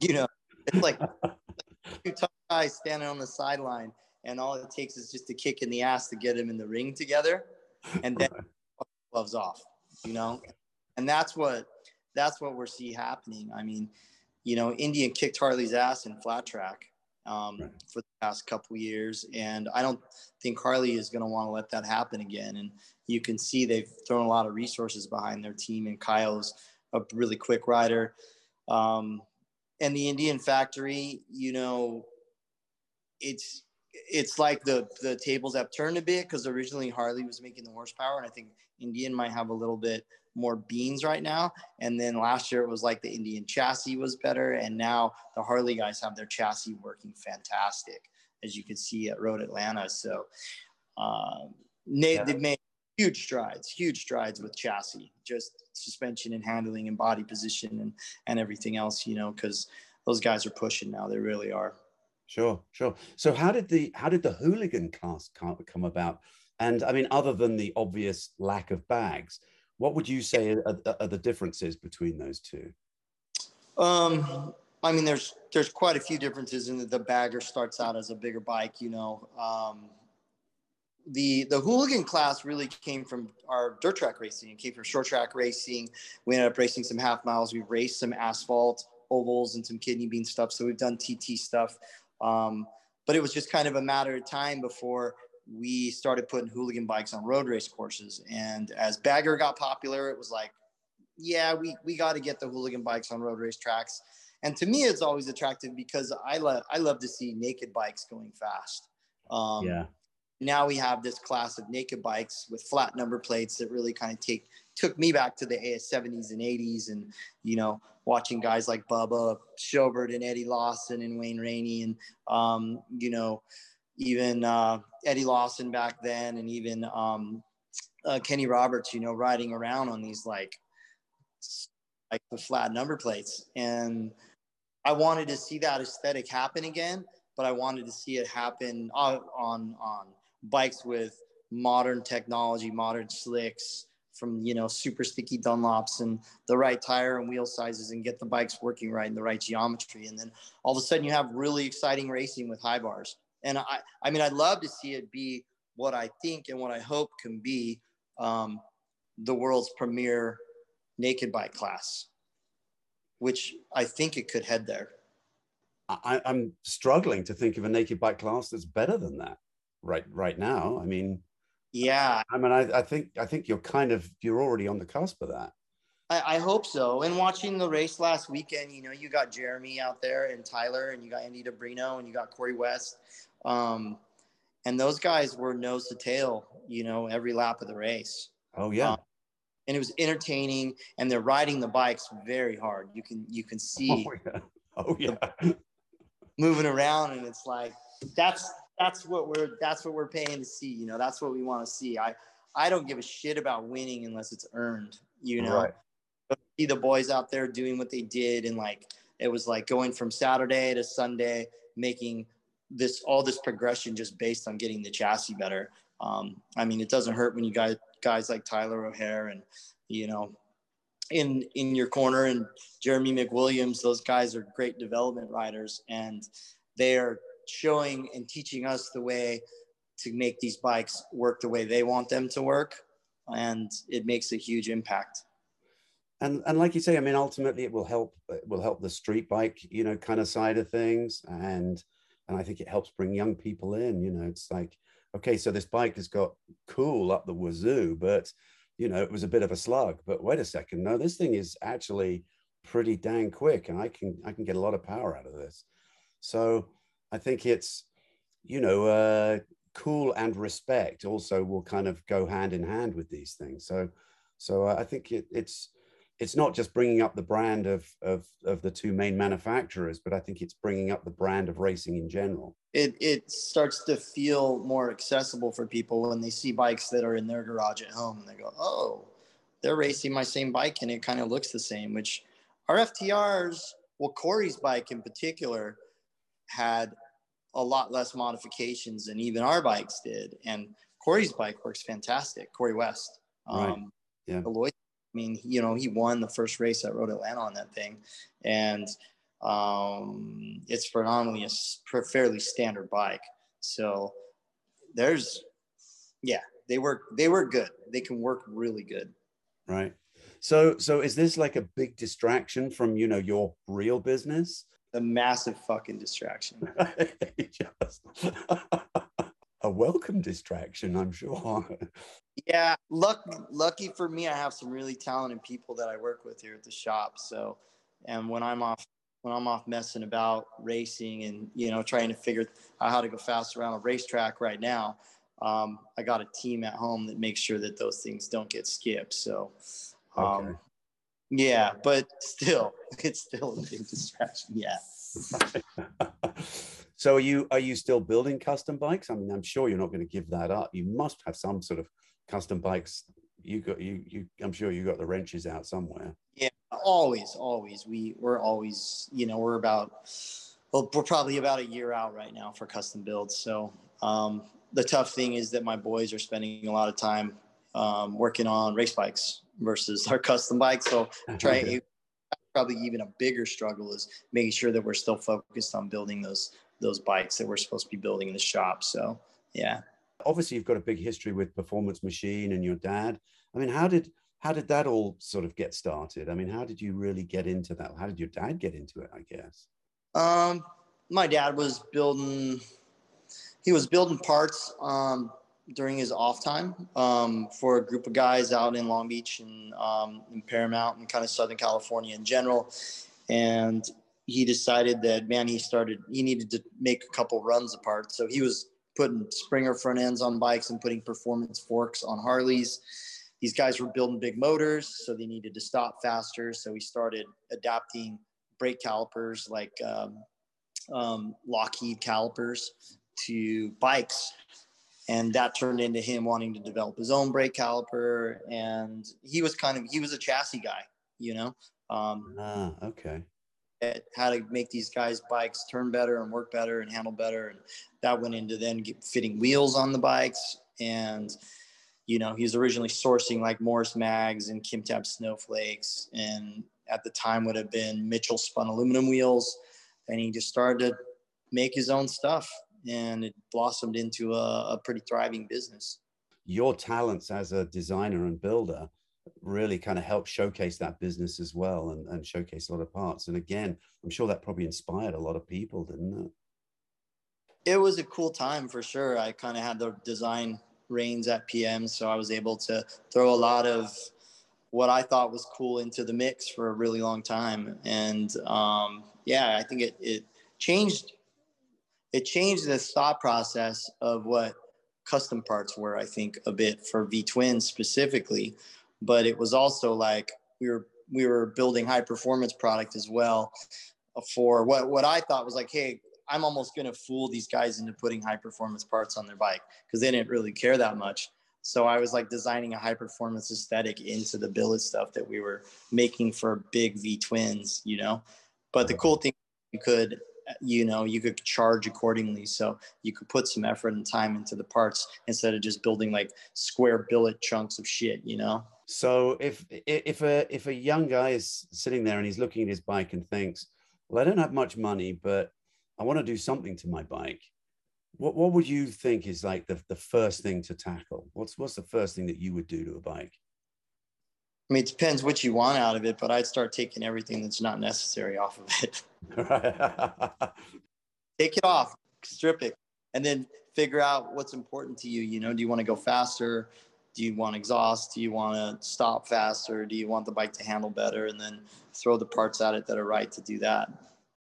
you know, it's like two tough guys standing on the sideline, and all it takes is just a kick in the ass to get them in the ring together, and then gloves off. You know, and that's what that's what we're see happening. I mean, you know, Indian kicked Harley's ass in flat track um, right. for the past couple years, and I don't think Harley is going to want to let that happen again. And you can see they've thrown a lot of resources behind their team, and Kyle's a really quick rider. Um, and the Indian factory, you know, it's it's like the the tables have turned a bit because originally Harley was making the horsepower, and I think Indian might have a little bit more beans right now. And then last year it was like the Indian chassis was better, and now the Harley guys have their chassis working fantastic, as you can see at Road Atlanta. So um, they, yeah. they've made huge strides, huge strides with chassis, just suspension and handling and body position and and everything else. You know, because those guys are pushing now. They really are. Sure, sure. So how did the how did the hooligan class come about? And I mean, other than the obvious lack of bags, what would you say are, are the differences between those two? Um, I mean, there's there's quite a few differences in the, the bagger starts out as a bigger bike, you know. Um, the the hooligan class really came from our dirt track racing. It came from short track racing. We ended up racing some half miles. We raced some asphalt ovals and some kidney bean stuff. So we've done TT stuff. Um, but it was just kind of a matter of time before we started putting hooligan bikes on road race courses. And as bagger got popular, it was like, yeah, we, we got to get the hooligan bikes on road race tracks. And to me, it's always attractive because I love I love to see naked bikes going fast. Um, yeah. Now we have this class of naked bikes with flat number plates that really kind of take took me back to the AS70s and 80s, and you know, watching guys like Bubba Shobert and Eddie Lawson and Wayne Rainey, and um, you know, even uh, Eddie Lawson back then, and even um, uh, Kenny Roberts, you know, riding around on these like like the flat number plates, and I wanted to see that aesthetic happen again, but I wanted to see it happen on on, on bikes with modern technology, modern slicks from you know super sticky Dunlops and the right tire and wheel sizes and get the bikes working right in the right geometry, and then all of a sudden you have really exciting racing with high bars. And I, I mean, I'd love to see it be what I think and what I hope can be um, the world's premier naked bike class, which I think it could head there. I, am struggling to think of a naked bike class that's better than that right right now. I mean, yeah. I mean, I, I think I think you're kind of you're already on the cusp of that. I, I, hope so. And watching the race last weekend, you know, you got Jeremy out there and Tyler, and you got Andy DiBrino, and you got Corey West. Um, and those guys were nose to tail, you know, every lap of the race. Oh yeah. Um, and it was entertaining, and they're riding the bikes very hard. You can you can see. Oh yeah. Oh yeah. moving around, and it's like that's that's what we're that's what we're paying to see. You know, that's what we want to see. I I don't give a shit about winning unless it's earned. You know, right. but see the boys out there doing what they did, and like it was like going from Saturday to Sunday, making this all this progression just based on getting the chassis better. Um, I mean, it doesn't hurt when you guys guys like Tyler O'Hara and you know in in your corner and Jeremy McWilliams. Those guys are great development riders, and they are showing and teaching us the way to make these bikes work the way they want them to work, and it makes a huge impact. And and like you say, I mean, ultimately, it will help. It will help the street bike, you know, kind of side of things, and and I think it helps bring young people in. You know, it's like okay, so this bike has got cool up the wazoo, but you know, it was a bit of a slug. But wait a second, no, this thing is actually pretty dang quick, and I can I can get a lot of power out of this. So I think it's you know, uh, cool and respect also will kind of go hand in hand with these things. So so I think it, it's it's not just bringing up the brand of, of, of the two main manufacturers, but I think it's bringing up the brand of racing in general. It, it starts to feel more accessible for people when they see bikes that are in their garage at home and they go, oh, they're racing my same bike and it kind of looks the same, which our FTRs, well, Corey's bike in particular had a lot less modifications than even our bikes did. And Corey's bike works fantastic, Corey West. Right. Um, yeah. Lloyd mean, you know, he won the first race at Road Atlanta on that thing, and um, it's predominantly a fairly standard bike. So there's, yeah, they work. They work good. They can work really good. Right. So, so is this like a big distraction from you know your real business? A massive fucking distraction. Just welcome distraction, I'm sure. yeah, luck, lucky for me, I have some really talented people that I work with here at the shop. So, and when I'm off, when I'm off messing about racing and you know trying to figure out how to go fast around a racetrack right now, um, I got a team at home that makes sure that those things don't get skipped. So, um, okay. yeah, but still, it's still a big distraction. Yeah. So are you are you still building custom bikes? I mean, I'm sure you're not going to give that up. You must have some sort of custom bikes. You got you you. I'm sure you got the wrenches out somewhere. Yeah, always, always. We we're always you know we're about well we're probably about a year out right now for custom builds. So um, the tough thing is that my boys are spending a lot of time um, working on race bikes versus our custom bikes. So try probably even a bigger struggle is making sure that we're still focused on building those those bikes that we're supposed to be building in the shop. So yeah. Obviously, you've got a big history with Performance Machine and your dad. I mean, how did how did that all sort of get started? I mean, how did you really get into that? How did your dad get into it? I guess. Um, my dad was building he was building parts um, during his off time um, for a group of guys out in Long Beach and um, in Paramount and kind of Southern California in general. And he decided that man, he started he needed to make a couple runs apart. So he was putting Springer front ends on bikes and putting performance forks on Harleys. These guys were building big motors, so they needed to stop faster. So he started adapting brake calipers like um, um, Lockheed calipers to bikes. And that turned into him wanting to develop his own brake caliper. And he was kind of, he was a chassis guy, you know? Um, ah, okay. At how to make these guys' bikes turn better and work better and handle better. And that went into then get, fitting wheels on the bikes. And, you know, he was originally sourcing like Morris Mags and Kim Tab Snowflakes. And at the time would have been Mitchell spun aluminum wheels. And he just started to make his own stuff and it blossomed into a, a pretty thriving business. Your talents as a designer and builder really kind of helped showcase that business as well and, and showcase a lot of parts. And again, I'm sure that probably inspired a lot of people, didn't it? It was a cool time for sure. I kind of had the design reins at PM, so I was able to throw a lot of what I thought was cool into the mix for a really long time. And um, yeah, I think it, it changed it changed the thought process of what custom parts were, I think, a bit for V Twin specifically. But it was also like we were we were building high performance product as well for what what I thought was like, hey, I'm almost gonna fool these guys into putting high performance parts on their bike because they didn't really care that much. So I was like designing a high performance aesthetic into the billet stuff that we were making for big V twins, you know. But the cool thing you could you know you could charge accordingly. So you could put some effort and time into the parts instead of just building like square billet chunks of shit you know? So if if a if a young guy is sitting there and he's looking at his bike and thinks well i don't have much money but i want to do something to my bike what what would you think is like the, the first thing to tackle? What's what's the first thing that you would do to a bike I mean, it depends what you want out of it, but I'd start taking everything that's not necessary off of it. Take it off, strip it, and then figure out what's important to you. You know, do you want to go faster? Do you want exhaust? Do you want to stop faster? Do you want the bike to handle better? And then throw the parts at it that are right to do that.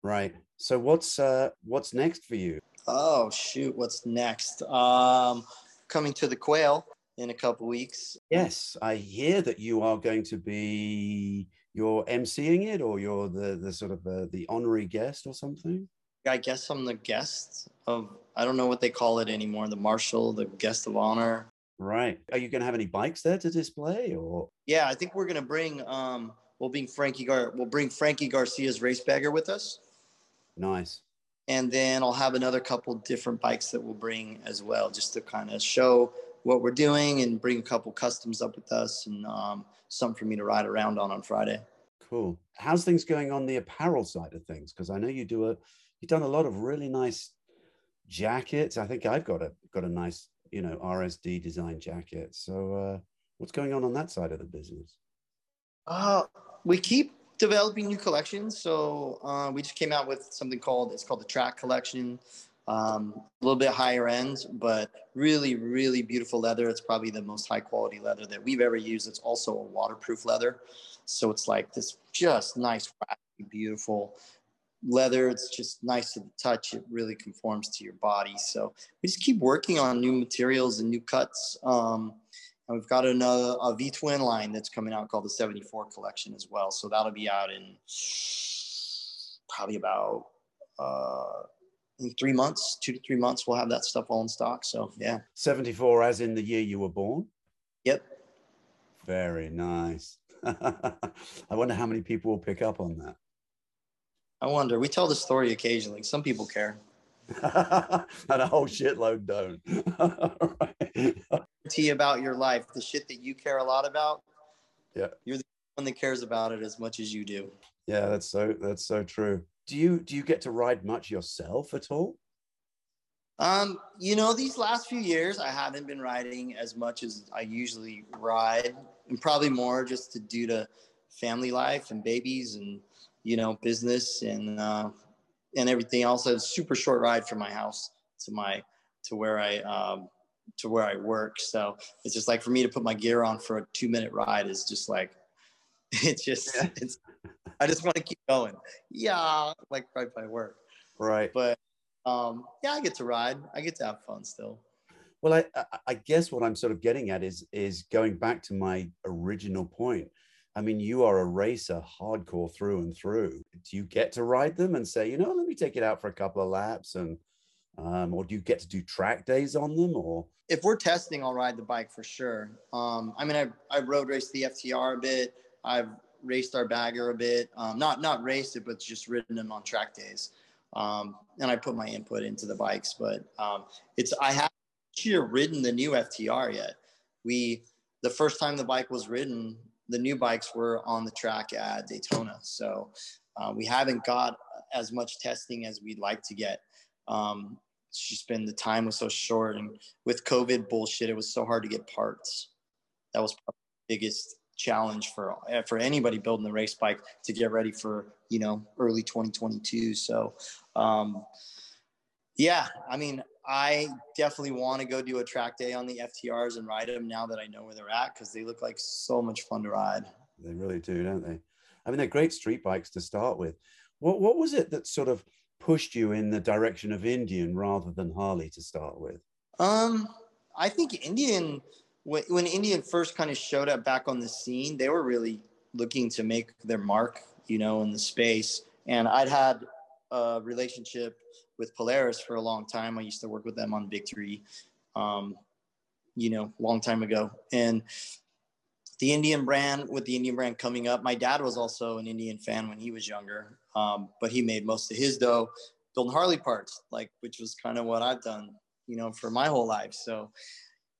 Right. So what's uh what's next for you? Oh shoot, what's next? Um coming to the quail in a couple weeks. Yes, I hear that you are going to be you're emceeing it, or you're the the sort of uh, the honorary guest or something. I guess I'm the guest of I don't know what they call it anymore. The marshal, the guest of honor. Right. Are you going to have any bikes there to display, or? Yeah, I think we're going to bring. Um, we'll bring Frankie Gar. We'll bring Frankie Garcia's race bagger with us. Nice. And then I'll have another couple different bikes that we'll bring as well, just to kind of show what we're doing and bring a couple customs up with us and um, something for me to ride around on on Friday. Cool. How's things going on the apparel side of things? Because I know you do a you've done a lot of really nice jackets. I think I've got a got a nice you know RSD design jacket. So uh, what's going on on that side of the business? Uh, we keep developing new collections. So uh, we just came out with something called it's called the Track Collection um, a little bit higher end, but really, really beautiful leather. It's probably the most high quality leather that we've ever used. It's also a waterproof leather. So it's like this just nice, beautiful leather. It's just nice to the touch. It really conforms to your body. So we just keep working on new materials and new cuts. Um, and we've got another a V twin line that's coming out called the 74 collection as well. So that'll be out in probably about uh, in three months, two to three months, we'll have that stuff all in stock. So yeah. 74 as in the year you were born? Yep. Very nice. I wonder how many people will pick up on that. I wonder. We tell the story occasionally. Some people care. and a whole shitload don't. right. Tea about your life, the shit that you care a lot about. Yeah. You're the one that cares about it as much as you do. Yeah, that's so that's so true do you do you get to ride much yourself at all? Um, you know, these last few years, I haven't been riding as much as I usually ride, and probably more just to due to family life and babies and you know business and uh, and everything else. A super short ride from my house to my to where I um, to where I work. So it's just like for me to put my gear on for a two minute ride is just like it's just yeah. it's I just want to keep going. Yeah, like right by work. Right. But um, yeah, I get to ride. I get to have fun still. Well, I, I guess what I'm sort of getting at is is going back to my original point. I mean, you are a racer, hardcore through and through. Do you get to ride them and say, you know, let me take it out for a couple of laps, and um, or do you get to do track days on them? Or if we're testing, I'll ride the bike for sure. Um, I mean, I I road raced the FTR a bit. I've raced our bagger a bit. Um, not not raced it, but just ridden them on track days. Um, and I put my input into the bikes, but um, it's I haven't ridden the new FTR yet. We the first time the bike was ridden, the new bikes were on the track at Daytona, so uh, we haven't got as much testing as we'd like to get. Um, it's just been the time was so short, and with COVID bullshit, it was so hard to get parts. That was the biggest challenge for for anybody building the race bike to get ready for you know early 2022 so um yeah i mean i definitely want to go do a track day on the ftrs and ride them now that i know where they're at because they look like so much fun to ride. They really do don't they? I mean they're great street bikes to start with. What what was it that sort of pushed you in the direction of indian rather than harley to start with? Um i think indian when, when Indian first kind of showed up back on the scene, they were really looking to make their mark, you know, in the space. And I'd had a relationship with Polaris for a long time. I used to work with them on Victory, um, you know, long time ago. And the Indian brand, with the Indian brand coming up, my dad was also an Indian fan when he was younger, um, but he made most of his dough building Harley parts, like which was kind of what I've done, you know, for my whole life. So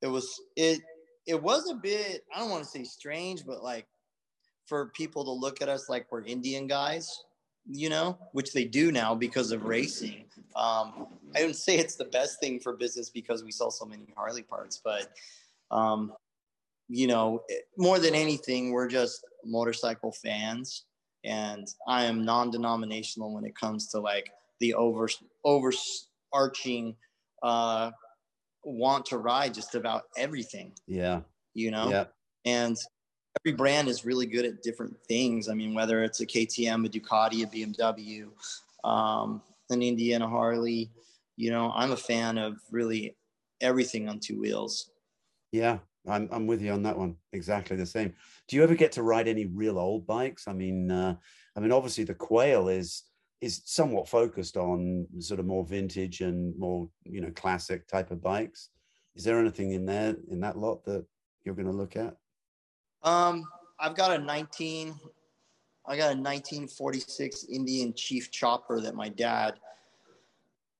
it was it it was a bit i don't want to say strange but like for people to look at us like we're indian guys you know which they do now because of racing. Um, i wouldn't say it's the best thing for business because we sell so many harley parts but um, you know more than anything we're just motorcycle fans and i am non-denominational when it comes to like the over overarching uh, want to ride just about everything. Yeah. You know? Yeah. And every brand is really good at different things. I mean, whether it's a KTM, a Ducati, a BMW, um, an Indiana Harley, you know, I'm a fan of really everything on two wheels. Yeah, I'm, I'm with you on that one. Exactly the same. Do you ever get to ride any real old bikes? I mean, uh, I mean, obviously the Quail is is somewhat focused on sort of more vintage and more you know classic type of bikes. Is there anything in there in that lot that you're going to look at? Um i've got a 19 i got a 1946 indian chief chopper that my dad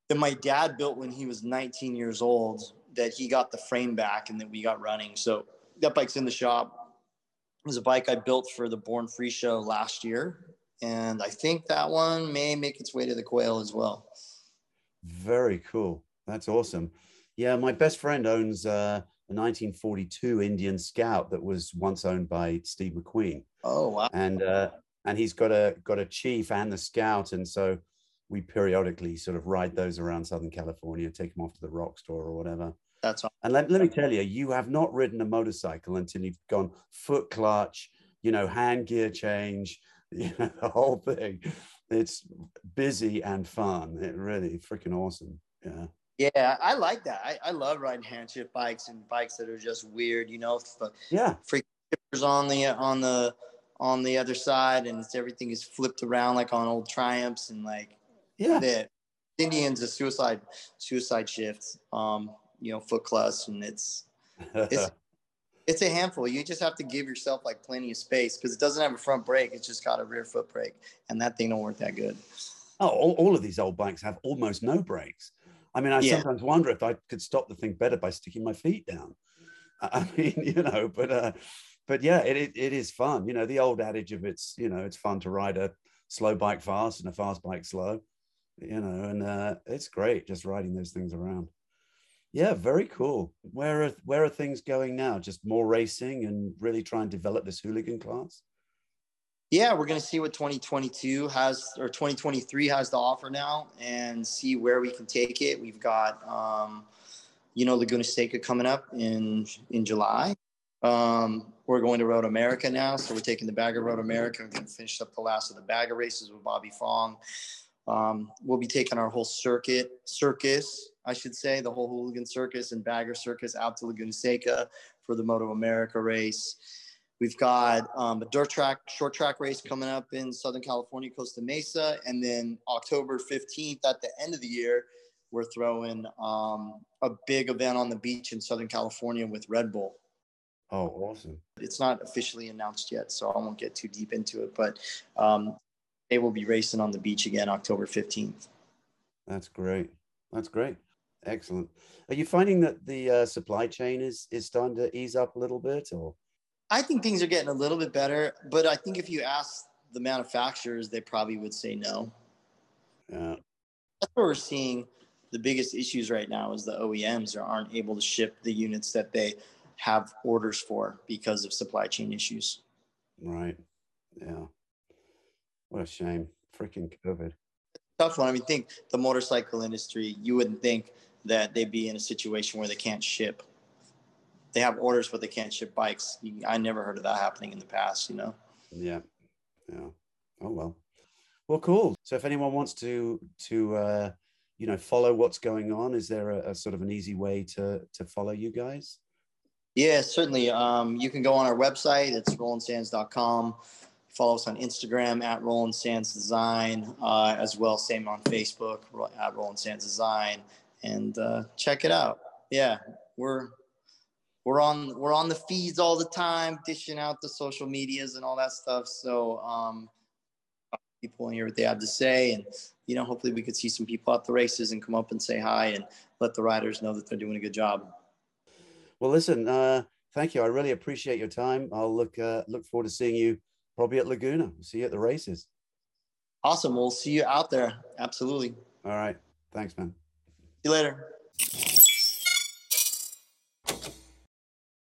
that my dad built when he was 19 years old that he got the frame back and that we got running. So that bike's in the shop. It was a bike i built for the born free show last year and I think that one may make its way to the quail as well. Very cool. That's awesome. Yeah, my best friend owns uh, a 1942 Indian Scout that was once owned by Steve McQueen. Oh wow! And uh, and he's got a got a Chief and the Scout, and so we periodically sort of ride those around Southern California, take them off to the rock store or whatever. That's awesome. And let, let me tell you, you have not ridden a motorcycle until you've gone foot clutch, you know, hand gear change, you know, the whole thing. It's busy and fun. It really freaking awesome. Yeah. Yeah, I like that. I, I love riding handshift bikes and bikes that are just weird, you know. Yeah. Freak on the on the on the other side, and it's everything is flipped around like on old Triumphs and like yeah. The Indians a suicide suicide shift, um, you know, foot clutch, and it's it's it's a handful. You just have to give yourself like plenty of space because it doesn't have a front brake. It's just got a rear foot brake, and that thing don't work that good. Oh, all, all of these old bikes have almost no brakes. I mean, I yeah. sometimes wonder if I could stop the thing better by sticking my feet down. I mean, you know, but uh, but yeah, it, it it is fun. You know, the old adage of it's you know it's fun to ride a slow bike fast and a fast bike slow. You know, and uh, it's great just riding those things around. Yeah, very cool. Where are where are things going now? Just more racing and really try and develop this hooligan class. Yeah, we're going to see what 2022 has or 2023 has to offer now, and see where we can take it. We've got um, you know, Laguna Seca coming up in in July. Um, we're going to Road America now, so we're taking the Bagger Road America. We're going to finish up the last of the Bagger races with Bobby Fong. Um, we'll be taking our whole circuit, circus, I should say, the whole hooligan circus and bagger circus out to Laguna Seca for the Moto America race. We've got um, a dirt track, short track race coming up in Southern California, Costa Mesa. And then October 15th at the end of the year, we're throwing um, a big event on the beach in Southern California with Red Bull. Oh, awesome. It's not officially announced yet, so I won't get too deep into it. But um, they will be racing on the beach again October 15th. That's great. That's great. Excellent. Are you finding that the uh, supply chain is is starting to ease up a little bit, or? I think things are getting a little bit better, but I think if you ask the manufacturers, they probably would say no. Yeah. That's what we're seeing. The biggest issues right now is the OEMs aren't able to ship the units that they have orders for because of supply chain issues. Right. Yeah. What a shame. Freaking COVID. Tough one. I mean, think the motorcycle industry, you wouldn't think that they'd be in a situation where they can't ship. They have orders, but they can't ship bikes. I never heard of that happening in the past, you know? Yeah. Yeah. Oh, well. Well, cool. So if anyone wants to, to, uh, you know, follow what's going on, is there a, a sort of an easy way to, to follow you guys? Yeah, certainly. Um, you can go on our website. It's rolandsands.com. Follow us on Instagram at Roland Sands Design, uh, as well. Same on Facebook at Roland Sands Design, and uh, check it out. Yeah, we're we're on we're on the feeds all the time, dishing out the social medias and all that stuff. So um, people and hear what they have to say, and you know, hopefully we could see some people at the races and come up and say hi and let the riders know that they're doing a good job. Well, listen, uh, thank you. I really appreciate your time. I'll look uh, look forward to seeing you probably at Laguna. See you at the races. Awesome. We'll see you out there. Absolutely. All right. Thanks, man. See you later.